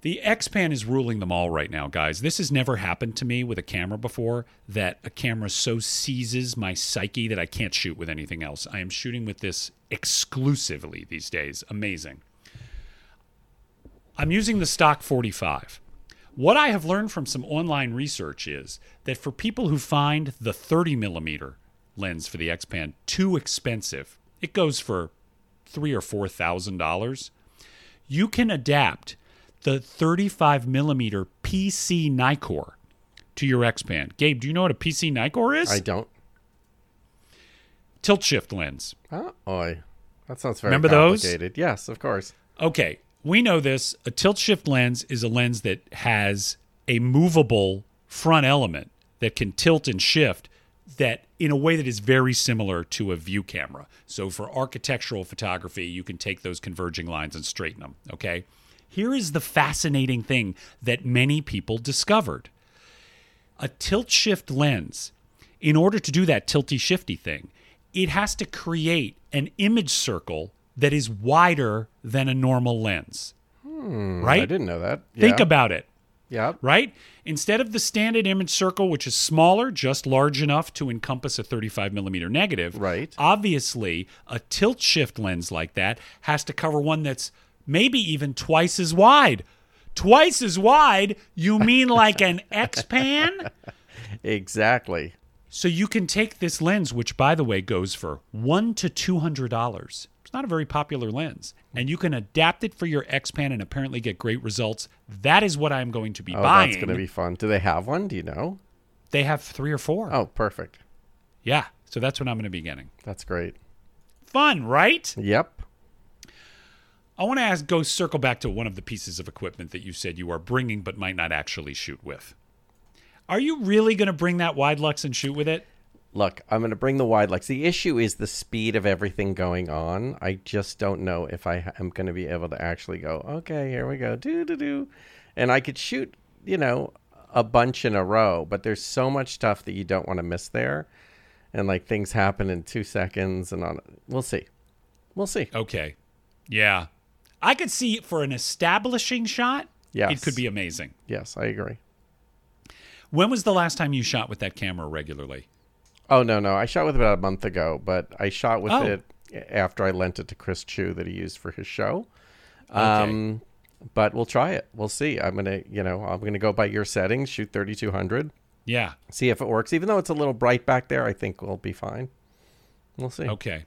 The X-Pan is ruling them all right now, guys. This has never happened to me with a camera before that a camera so seizes my psyche that I can't shoot with anything else. I am shooting with this exclusively these days. Amazing. I'm using the stock 45. What I have learned from some online research is that for people who find the 30 millimeter lens for the X-Pan too expensive, it goes for three or four thousand dollars. You can adapt the 35 millimeter PC Nikkor to your X-Pan. Gabe, do you know what a PC Nikkor is? I don't. Tilt shift lens. Oh, oi. That sounds very Remember those? complicated. Yes, of course. Okay, we know this. A tilt shift lens is a lens that has a movable front element that can tilt and shift that in a way that is very similar to a view camera. So for architectural photography, you can take those converging lines and straighten them, okay? Here is the fascinating thing that many people discovered. A tilt shift lens, in order to do that tilty shifty thing, it has to create an image circle that is wider than a normal lens. I right? I didn't know that. Think about it, Yep. right? Instead of the standard image circle, which is smaller, just large enough to encompass a 35 millimeter negative, Right. obviously a tilt shift lens like that has to cover one that's maybe even twice as wide. Twice as wide? You mean like an X pan? Exactly. So you can take this lens, which by the way goes for one to two hundred dollars. It's not a very popular lens, and you can adapt it for your X Pan and apparently get great results. That is what I'm going to be oh, buying. Oh, buying. that's going to be fun. Do they have one? Do you know? They have three or four. Oh, perfect. Yeah, so that's what I'm going to be getting. That's great. Fun, right? Yep. I want to ask, go circle back to one of the pieces of equipment that you said you are bringing but might not actually shoot with. Are you really going to bring that Widelux and shoot with it? Look, I'm going to bring the Widelux. The issue is the speed of everything going on. I just don't know if I am going to be able to actually go, okay, here we go, do, do, do. And I could shoot, you know, a bunch in a row, but there's so much stuff that you don't want to miss there. And like things happen in two seconds and on. We'll see. We'll see. Okay. Yeah. I could see for an establishing shot, Yes. it could be amazing. Yes, I agree. When was the last time you shot with that camera regularly? Oh no, no. I shot with it about a month ago, but I shot with Oh. it after I lent it to Chris Chu that he used for his show. Okay. Um, but we'll try it. We'll see. I'm gonna, you know, I'm gonna go by your settings, shoot 3200, Yeah. see if it works. Even though it's a little bright back there, I think we'll be fine. We'll see. Okay.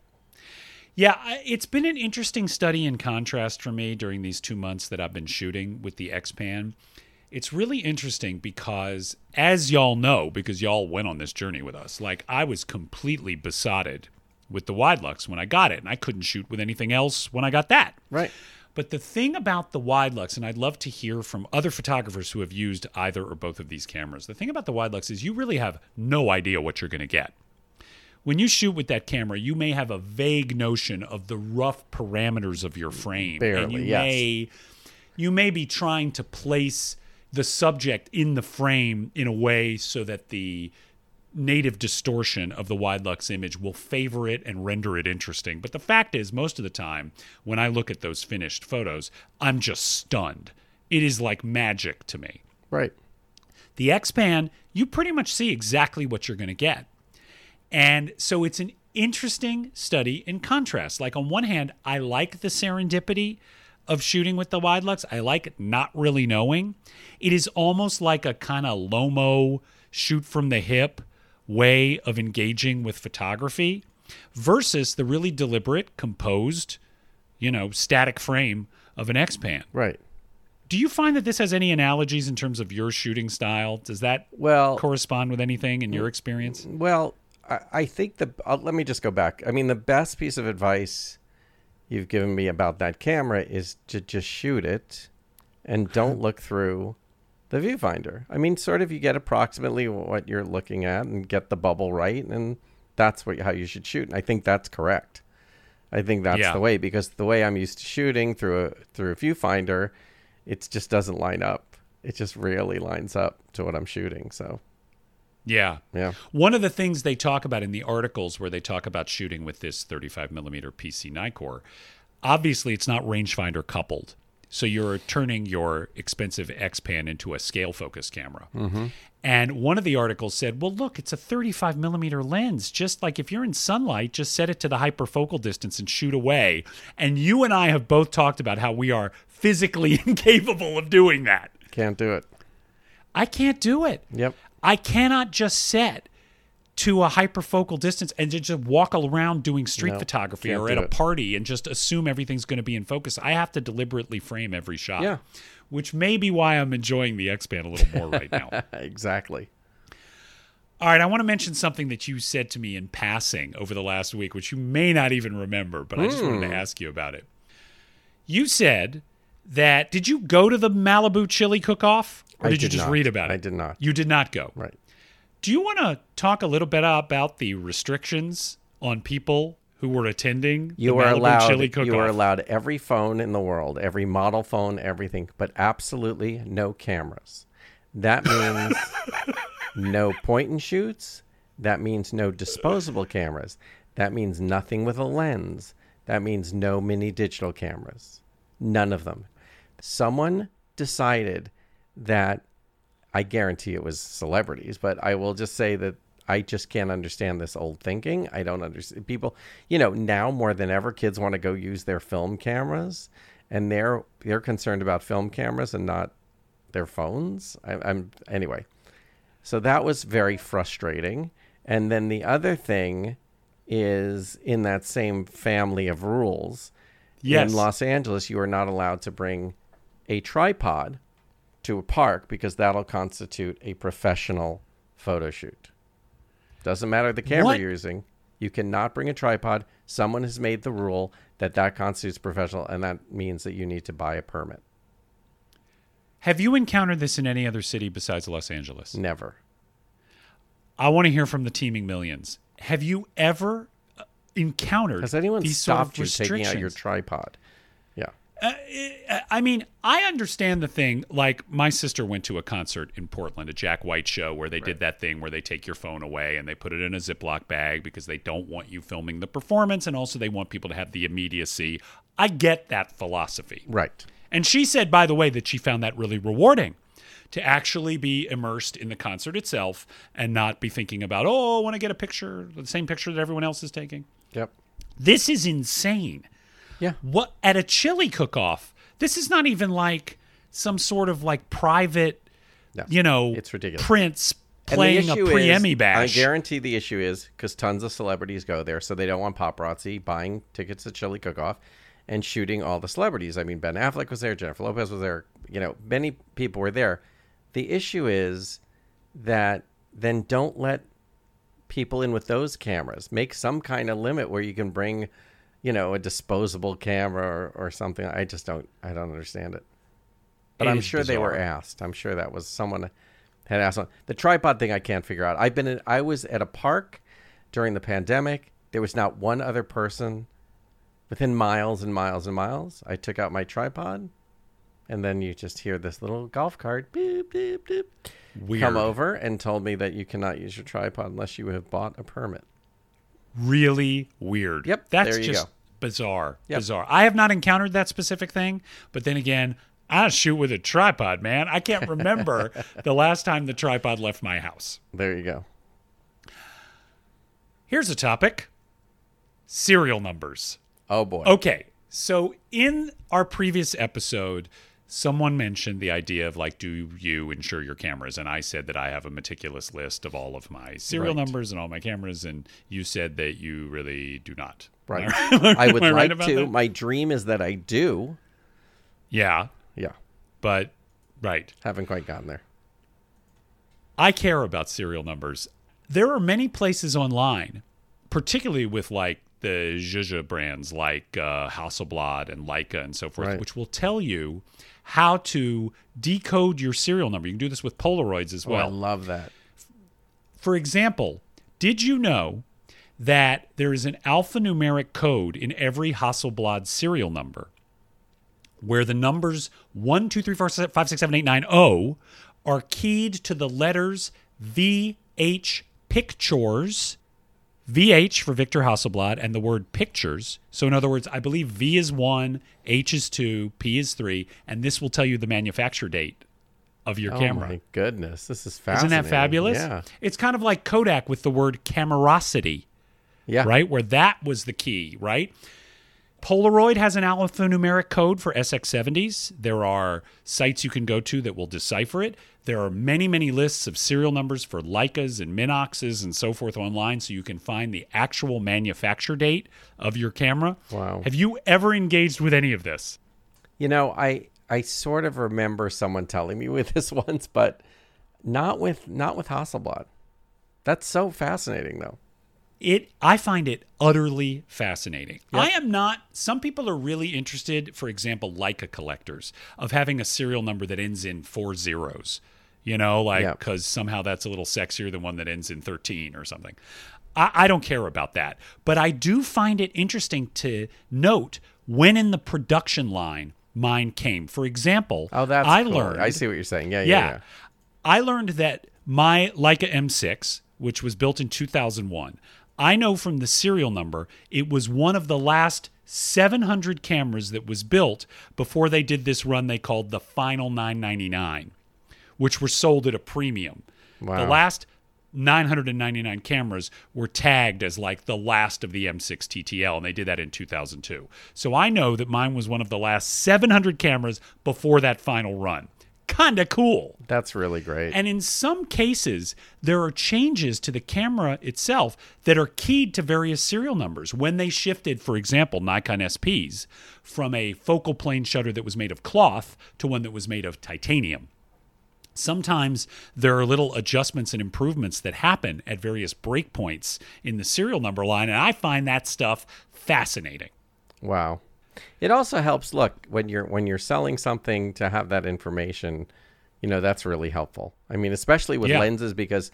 Yeah, it's been an interesting study in contrast for me during these two months that I've been shooting with the X-Pan. It's really interesting because, as y'all know, because y'all went on this journey with us, like I was completely besotted with the Widelux when I got it, and I couldn't shoot with anything else when I got that. Right. But the thing about the Widelux, and I'd love to hear from other photographers who have used either or both of these cameras, the thing about the Widelux is you really have no idea what you're going to get. When you shoot with that camera, you may have a vague notion of the rough parameters of your frame. and you Barely, yes. may you may be trying to place the subject in the frame in a way so that the native distortion of the Widelux image will favor it and render it interesting. But the fact is, most of the time, when I look at those finished photos, I'm just stunned. It is like magic to me. Right. The X-Pan, you pretty much see exactly what you're going to get. And so it's an interesting study in contrast. Like, on one hand, I like the serendipity of shooting with the Widelux. I like not really knowing. It is almost like a kind of Lomo shoot from the hip way of engaging with photography versus the really deliberate, composed, you know, static frame of an X-Pan. Right. Do you find that this has any analogies in terms of your shooting style? Does that Well, correspond with anything in your experience? Well, I, I think the uh, let me just go back. I mean, the best piece of advice you've given me about that camera is to just shoot it and don't look through the viewfinder. I mean, sort of you get approximately what you're looking at and get the bubble right, and that's what how you should shoot. And I think that's correct. I think that's Yeah. the way because the way I'm used to shooting through a through a viewfinder, it just doesn't line up. It just really lines up to what I'm shooting. So Yeah. yeah. One of the things they talk about in the articles where they talk about shooting with this 35 millimeter PC Nikkor, obviously it's not rangefinder coupled. So you're turning your expensive X-Pan into a scale focus camera. Mm-hmm. And one of the articles said, well, look, it's a 35 millimeter lens. Just like if you're in sunlight, just set it to the hyperfocal distance and shoot away. And you and I have both talked about how we are physically incapable of doing that. Can't do it. I can't do it. Yep. I cannot just set to a hyperfocal distance and just walk around doing street No, photography or at a it. party and just assume everything's going to be in focus. I have to deliberately frame every shot. Yeah. Which may be why I'm enjoying the X-Pan a little more right now. exactly. All right, I want to mention something that you said to me in passing over the last week, which you may not even remember, but I just wanted Hmm. to ask you about it. You said that did you go to the Malibu chili cook-off, or I did, you just not. read about it? I did not. You did not go. Right. Do you want to talk a little bit about the restrictions on people who were attending You the are allowed. chili cook-off? You are allowed every phone in the world, every model phone, everything, but absolutely no cameras. That means no point and shoots. That means no disposable cameras. That means nothing with a lens. That means no mini digital cameras. None of them. Someone decided that I guarantee it was celebrities, but I will just say that I just can't understand this old thinking. I don't understand people. You know, now more than ever, kids want to go use their film cameras, and they're they're concerned about film cameras and not their phones. I, I'm anyway. So that was very frustrating. And then the other thing is in that same family of rules. Yes. In Los Angeles, you are not allowed to bring a tripod to a park because that'll constitute a professional photo shoot. Doesn't matter the camera What? you're using. You cannot bring a tripod. Someone has made the rule that that constitutes professional, and that means that you need to buy a permit. Have you encountered this in any other city besides Los Angeles? Never. I want to hear from the teaming millions. Have you ever uh, encountered Has anyone these sort of stopped you taking out your tripod? Yeah. Uh, I mean, I understand the thing. Like, my sister went to a concert in Portland, a Jack White show, where they did that thing where they take your phone away and they put it in a Ziploc bag because they don't want you filming the performance and also they want people to have the immediacy. I get that philosophy. Right. And she said, by the way, that she found that really rewarding to actually be immersed in the concert itself and not be thinking about, oh, I want to get a picture, the same picture that everyone else is taking. Yep. This is insane. Yeah. What at a chili cook-off? This is not even like some sort of like private, No, you know, it's ridiculous. Prince playing a issue pre-Emmy bash. I guarantee the issue is because tons of celebrities go there, so they don't want paparazzi buying tickets to Chili Cook Off and shooting all the celebrities. I mean, Ben Affleck was there, Jennifer Lopez was there, you know, many people were there. The issue is that then don't let people in with those cameras. Make some kind of limit where you can bring, you know, a disposable camera or, or something. I just don't, I don't understand it. But It I'm sure they were asked. I'm sure that was someone had asked. on- The tripod thing I can't figure out. I've been in, I was at a park during the pandemic. There was not one other person within miles and miles and miles. I took out my tripod, and then you just hear this little golf cart beep beep beep Weird. come over and told me that you cannot use your tripod unless you have bought a permit. really weird. Yep, That's there you just go. Bizarre. Yep. Bizarre. I have not encountered that specific thing, but then again, I shoot with a tripod, man. I can't remember the last time the tripod left my house. There you go. Here's a topic. Serial numbers. Oh boy. Okay. So in our previous episode, someone mentioned the idea of like, do you insure your cameras? And I said that I have a meticulous list of all of my serial Right. numbers and all my cameras, and you said that you really do not. Right. I- would I right like to. that? My dream is that I do. Yeah, Yeah. but right. Haven't quite gotten there. I care about serial numbers. There are many places online, particularly with like the Zhuzh brands like uh, Hasselblad and Leica and so forth, Right. which will tell you how to decode your serial number. You can do this with Polaroids as Oh, I love that. For example, did you know that there is an alphanumeric code in every Hasselblad serial number where the numbers 1, 2, 3, 4, 5, 6, 7, 8, 9, 0 are keyed to the letters VH pictures, VH for Victor Hasselblad, and the word pictures. So, in other words, I believe V is 1, H is 2, P is 3, and this will tell you the manufacture date of your camera. Oh camera. my goodness, this is fascinating. Isn't that fabulous? Yeah. It's kind of like Kodak with the word camerosity, Yeah. right? Where that was the key, right? Polaroid has an alphanumeric code for SX70s. There are sites you can go to that will decipher it. There are many, many lists of serial numbers for Leicas and Minoxes and so forth online, so you can find the actual manufacture date of your camera. Wow. Have you ever engaged with any of this? You know, I I sort of remember someone telling me with this once, but not with not with Hasselblad. That's so fascinating, though. It i find it utterly fascinating i am not some people are really interested for example leica collectors of having a serial number that ends in four zeros you know like because somehow that's a little sexier than one that ends in 13 or something I, I don't care about that but i do find it interesting to note when in the production line mine came for example Oh, that's i cool. learned I see what you're saying. Yeah, yeah, yeah. yeah. I learned that my Leica M6, which was built in 2001, I know from the serial number it was one of the last 700 cameras that was built before they did this run they called the Final 999, which were sold at a premium. Wow. The last 999 cameras were tagged as like the last of the M6 TTL, and they did that in 2002. So I know that mine was one of the last 700 cameras before that final run. Kinda cool. That's really great. And in some cases, there are changes to the camera itself that are keyed to various serial numbers. When they shifted, for example, Nikon SPs from a focal plane shutter that was made of cloth to one that was made of titanium. Sometimes there are little adjustments and improvements that happen at various breakpoints in the serial number line, and I find that stuff fascinating. Wow. It also helps look when you're when you're selling something to have that information, you know, that's really helpful. I mean, especially with Yeah. lenses because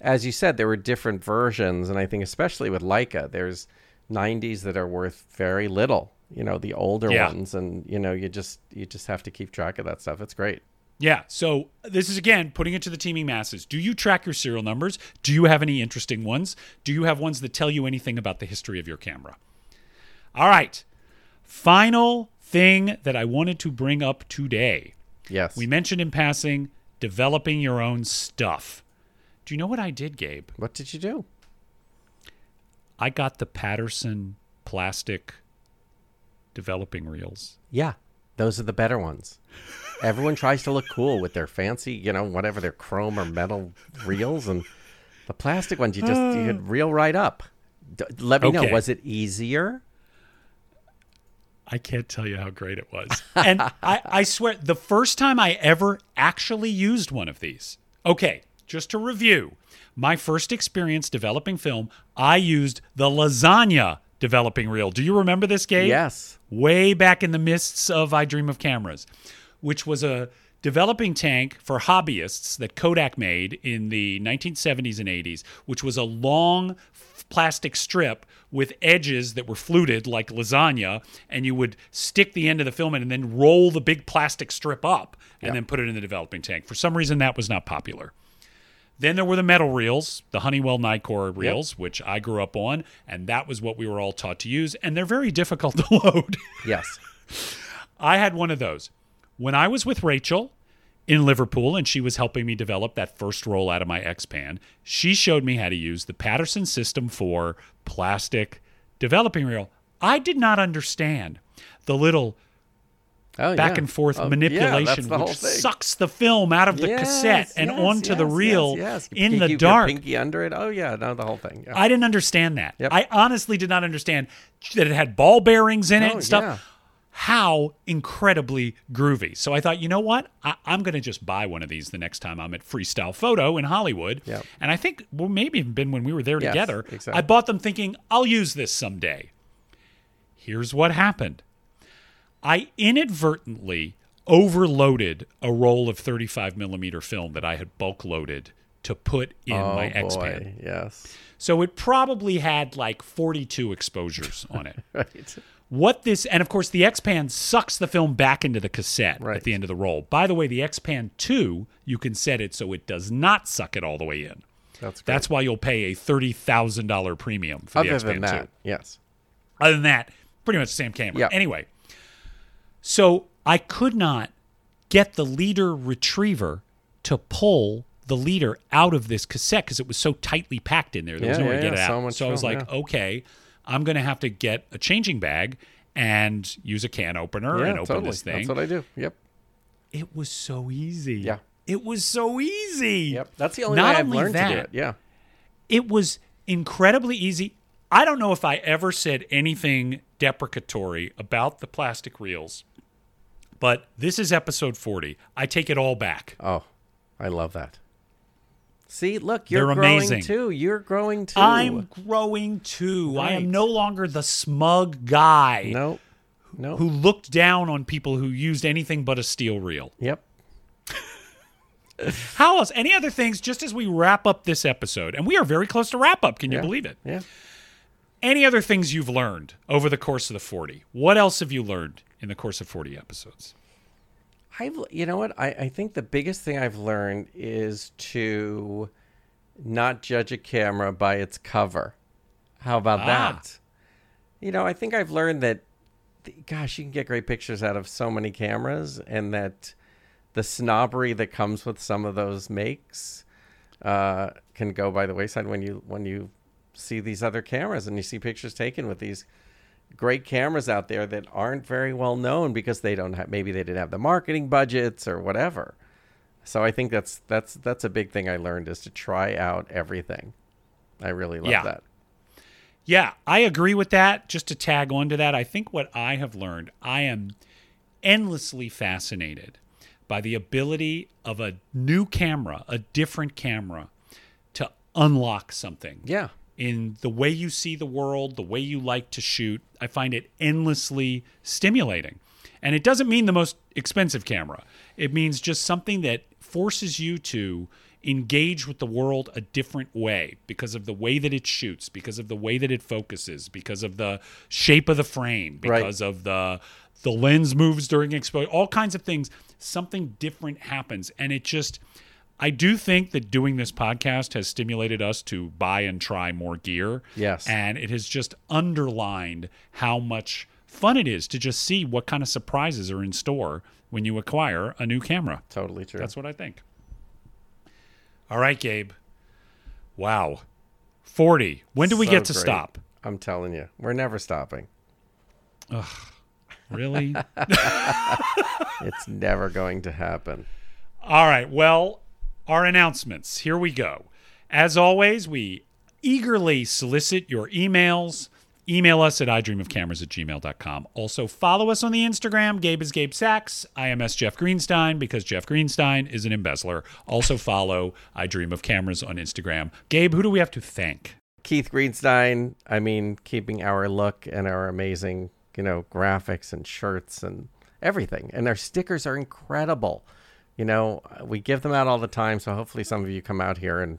as you said there were different versions and I think especially with Leica there's 90s that are worth very little, you know, the older Yeah. ones and you know, you just you just have to keep track of that stuff. It's great. Yeah. So this is again putting it to the teaming masses. Do you track your serial numbers? Do you have any interesting ones? Do you have ones that tell you anything about the history of your camera? All right. Final thing that I wanted to bring up today. Yes. We mentioned in passing developing your own stuff. Do you know what I did, Gabe? what did you do? I got the Paterson plastic developing reels. Yeah. Those are the better ones. Everyone tries to look cool with their fancy, you know, whatever their chrome or metal reels, and the plastic ones you just you uh. could reel right up. D- let me know, was it easier? I can't tell you how great it was. And I, I swear, the first time I ever actually used one of these. Okay, just to review, my first experience developing film, I used the lasagna developing reel. Do you remember this, Gabe? Yes. way back in the mists of I Dream of Cameras, which was a developing tank for hobbyists that Kodak made in the 1970s and 80s, which was a long plastic strip with edges that were fluted like lasagna, and you would stick the end of the film in and then roll the big plastic strip up and then put it in the developing tank. For some reason, that was not popular. Then there were the metal reels, the Honeywell Nikor reels, which I grew up on, and that was what we were all taught to use. And they're very difficult to load. Yes. I had one of those. When I was with Rachel in Liverpool and she was helping me develop that first roll out of my X Pan, she showed me how to use the Paterson System for plastic developing reel. I did not understand the little Oh, back yeah. and forth um, yeah, manipulation, whole which sucks the film out of the Yes, cassette and yes, onto the reel yes, yes. in You the dark. pinky under it. Oh yeah, no, the whole thing. Yeah. I didn't understand that. Yep. I honestly did not understand that it had ball bearings in it Oh, and stuff. How incredibly groovy. So I thought, you know what? I, I'm going to just buy one of these the next time I'm at Freestyle Photo in Hollywood. Yep. And I think, well, maybe even been when we were there Yes, together. exactly. I bought them thinking, I'll use this someday. Here's what happened I inadvertently overloaded a roll of 35 millimeter film that I had bulk loaded to put in oh my X-Pan. yes. So it probably had like 42 exposures on it. Right. What this, and of course, the X-Pan sucks the film back into the cassette Right. at the end of the roll. By the way, the X-Pan 2, you can set it so it does not suck it all the way in. That's great. That's why you'll pay a $30,000 premium for the X-Pan than that, 2. yes. Other than that, pretty much the same camera. Yeah. Anyway, so I could not get the leader retriever to pull the leader out of this cassette because it was so tightly packed in there. There was Yeah, no way yeah, to get it out. so much so I was like, yeah. okay, I'm going to have to get a changing bag and use a can opener Yeah, and open totally. this thing. That's what I do. Yep. it was so easy. Yeah. It was so easy. Yep. That's the only Not way I've learned to do it. Yeah. it was incredibly easy. I don't know if I ever said anything deprecatory about the plastic reels, but this is episode 40. I take it all back. Oh, I love that. See, look, you're They're growing amazing. too. You're growing too. I'm growing too. I am Right. no longer the smug guy no, no. who looked down on people who used anything but a steel reel. Yep. How else? Any other things just as we wrap up this episode? And we are very close to wrap up. Can you believe it? Yeah. Any other things you've learned over the course of the 40? What else have you learned in the course of 40 episodes? I've, you know what? I, I think the biggest thing I've learned is to not judge a camera by its cover. How about Ah. that? You know, I think I've learned that, th- gosh, you can get great pictures out of so many cameras, and that the snobbery that comes with some of those makes uh, can go by the wayside when you when you see these other cameras and you see pictures taken with these great cameras out there that aren't very well known because they don't have maybe they didn't have the marketing budgets or whatever. So I think that's that's that's a big thing I learned is to try out everything. I really love Yeah. that. Yeah, I agree with that. Just to tag on to that, I think what I have learned, I am endlessly fascinated by the ability of a new camera, a different camera, to unlock something. Yeah. In the way you see the world, the way you like to shoot. I find it endlessly stimulating. And it doesn't mean the most expensive camera, it means just something that forces you to engage with the world a different way because of the way that it shoots, because of the way that it focuses, because of the shape of the frame, Right. because of the the lens moves during exposure, all kinds of things. Something different happens and it just I do think that doing this podcast has stimulated us to buy and try more gear. Yes. And it has just underlined how much fun it is to just see what kind of surprises are in store when you acquire a new camera. Totally true. That's what I think. All right, Gabe. Wow. 40. When do we So get to great. stop? I'm telling you, we're never stopping. Really? It's never going to happen. All right. Well, our announcements. Here we go. As always, we eagerly solicit your emails. Email us at idreamofcameras at gmail.com. Also, follow us on the Instagram. Gabe is Gabe Sachs. I am S. Jeff Greenstein because Jeff Greenstein is an embezzler. Also, follow I Dream of Cameras on Instagram. Gabe, who do we have to thank? Keith Greenstein, I mean, keeping our look and our amazing, you know, graphics and shirts and everything. And our stickers are incredible. You know, uh, we give them out all the time, so hopefully some of you come out here and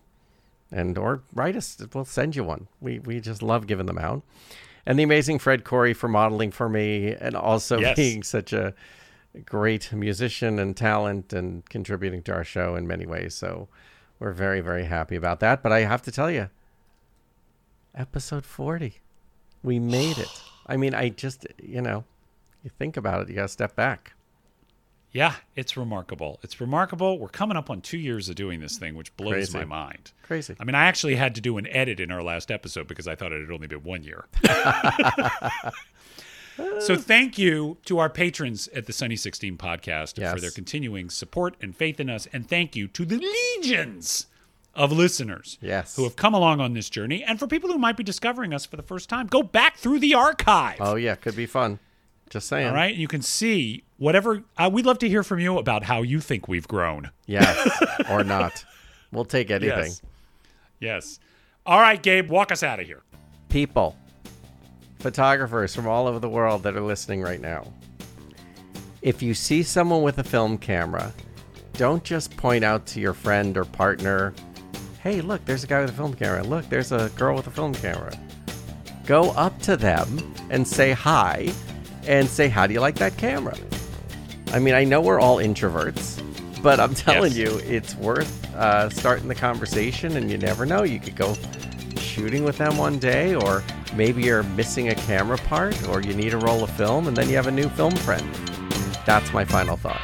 and or write us. We'll send you one. We we just love giving them out. And the amazing Fred Corey for modeling for me and also Yes. being such a great musician and talent and contributing to our show in many ways. So we're very, very happy about that. But I have to tell you, episode 40, we made it. I mean, I just, you know, you think about it, you got to step back. Yeah, it's remarkable. It's remarkable. We're coming up on two years of doing this thing, which blows Crazy. my mind. Crazy. I mean, I actually had to do an edit in our last episode because I thought it had only been one year. So thank you to our patrons at the Sunny 16 podcast Yes. for their continuing support and faith in us. And thank you to the legions of listeners Yes. who have come along on this journey. And for people who might be discovering us for the first time, go back through the archive. Oh yeah, could be fun. Just saying. All right. You can see whatever. Uh, we'd love to hear from you about how you think we've grown. Yes. or not. We'll take anything. Yes. Yes. All right, Gabe, walk us out of here. People, photographers from all over the world that are listening right now. If you see someone with a film camera, don't just point out to your friend or partner, hey, look, there's a guy with a film camera. Look, there's a girl with a film camera. Go up to them and say hi and say, how do you like that camera? I mean, I know we're all introverts, but I'm telling Yes. you, it's worth uh, starting the conversation, and you never know. You could go shooting with them one day, or maybe you're missing a camera part, or you need a roll of film, and then you have a new film friend. That's my final thought.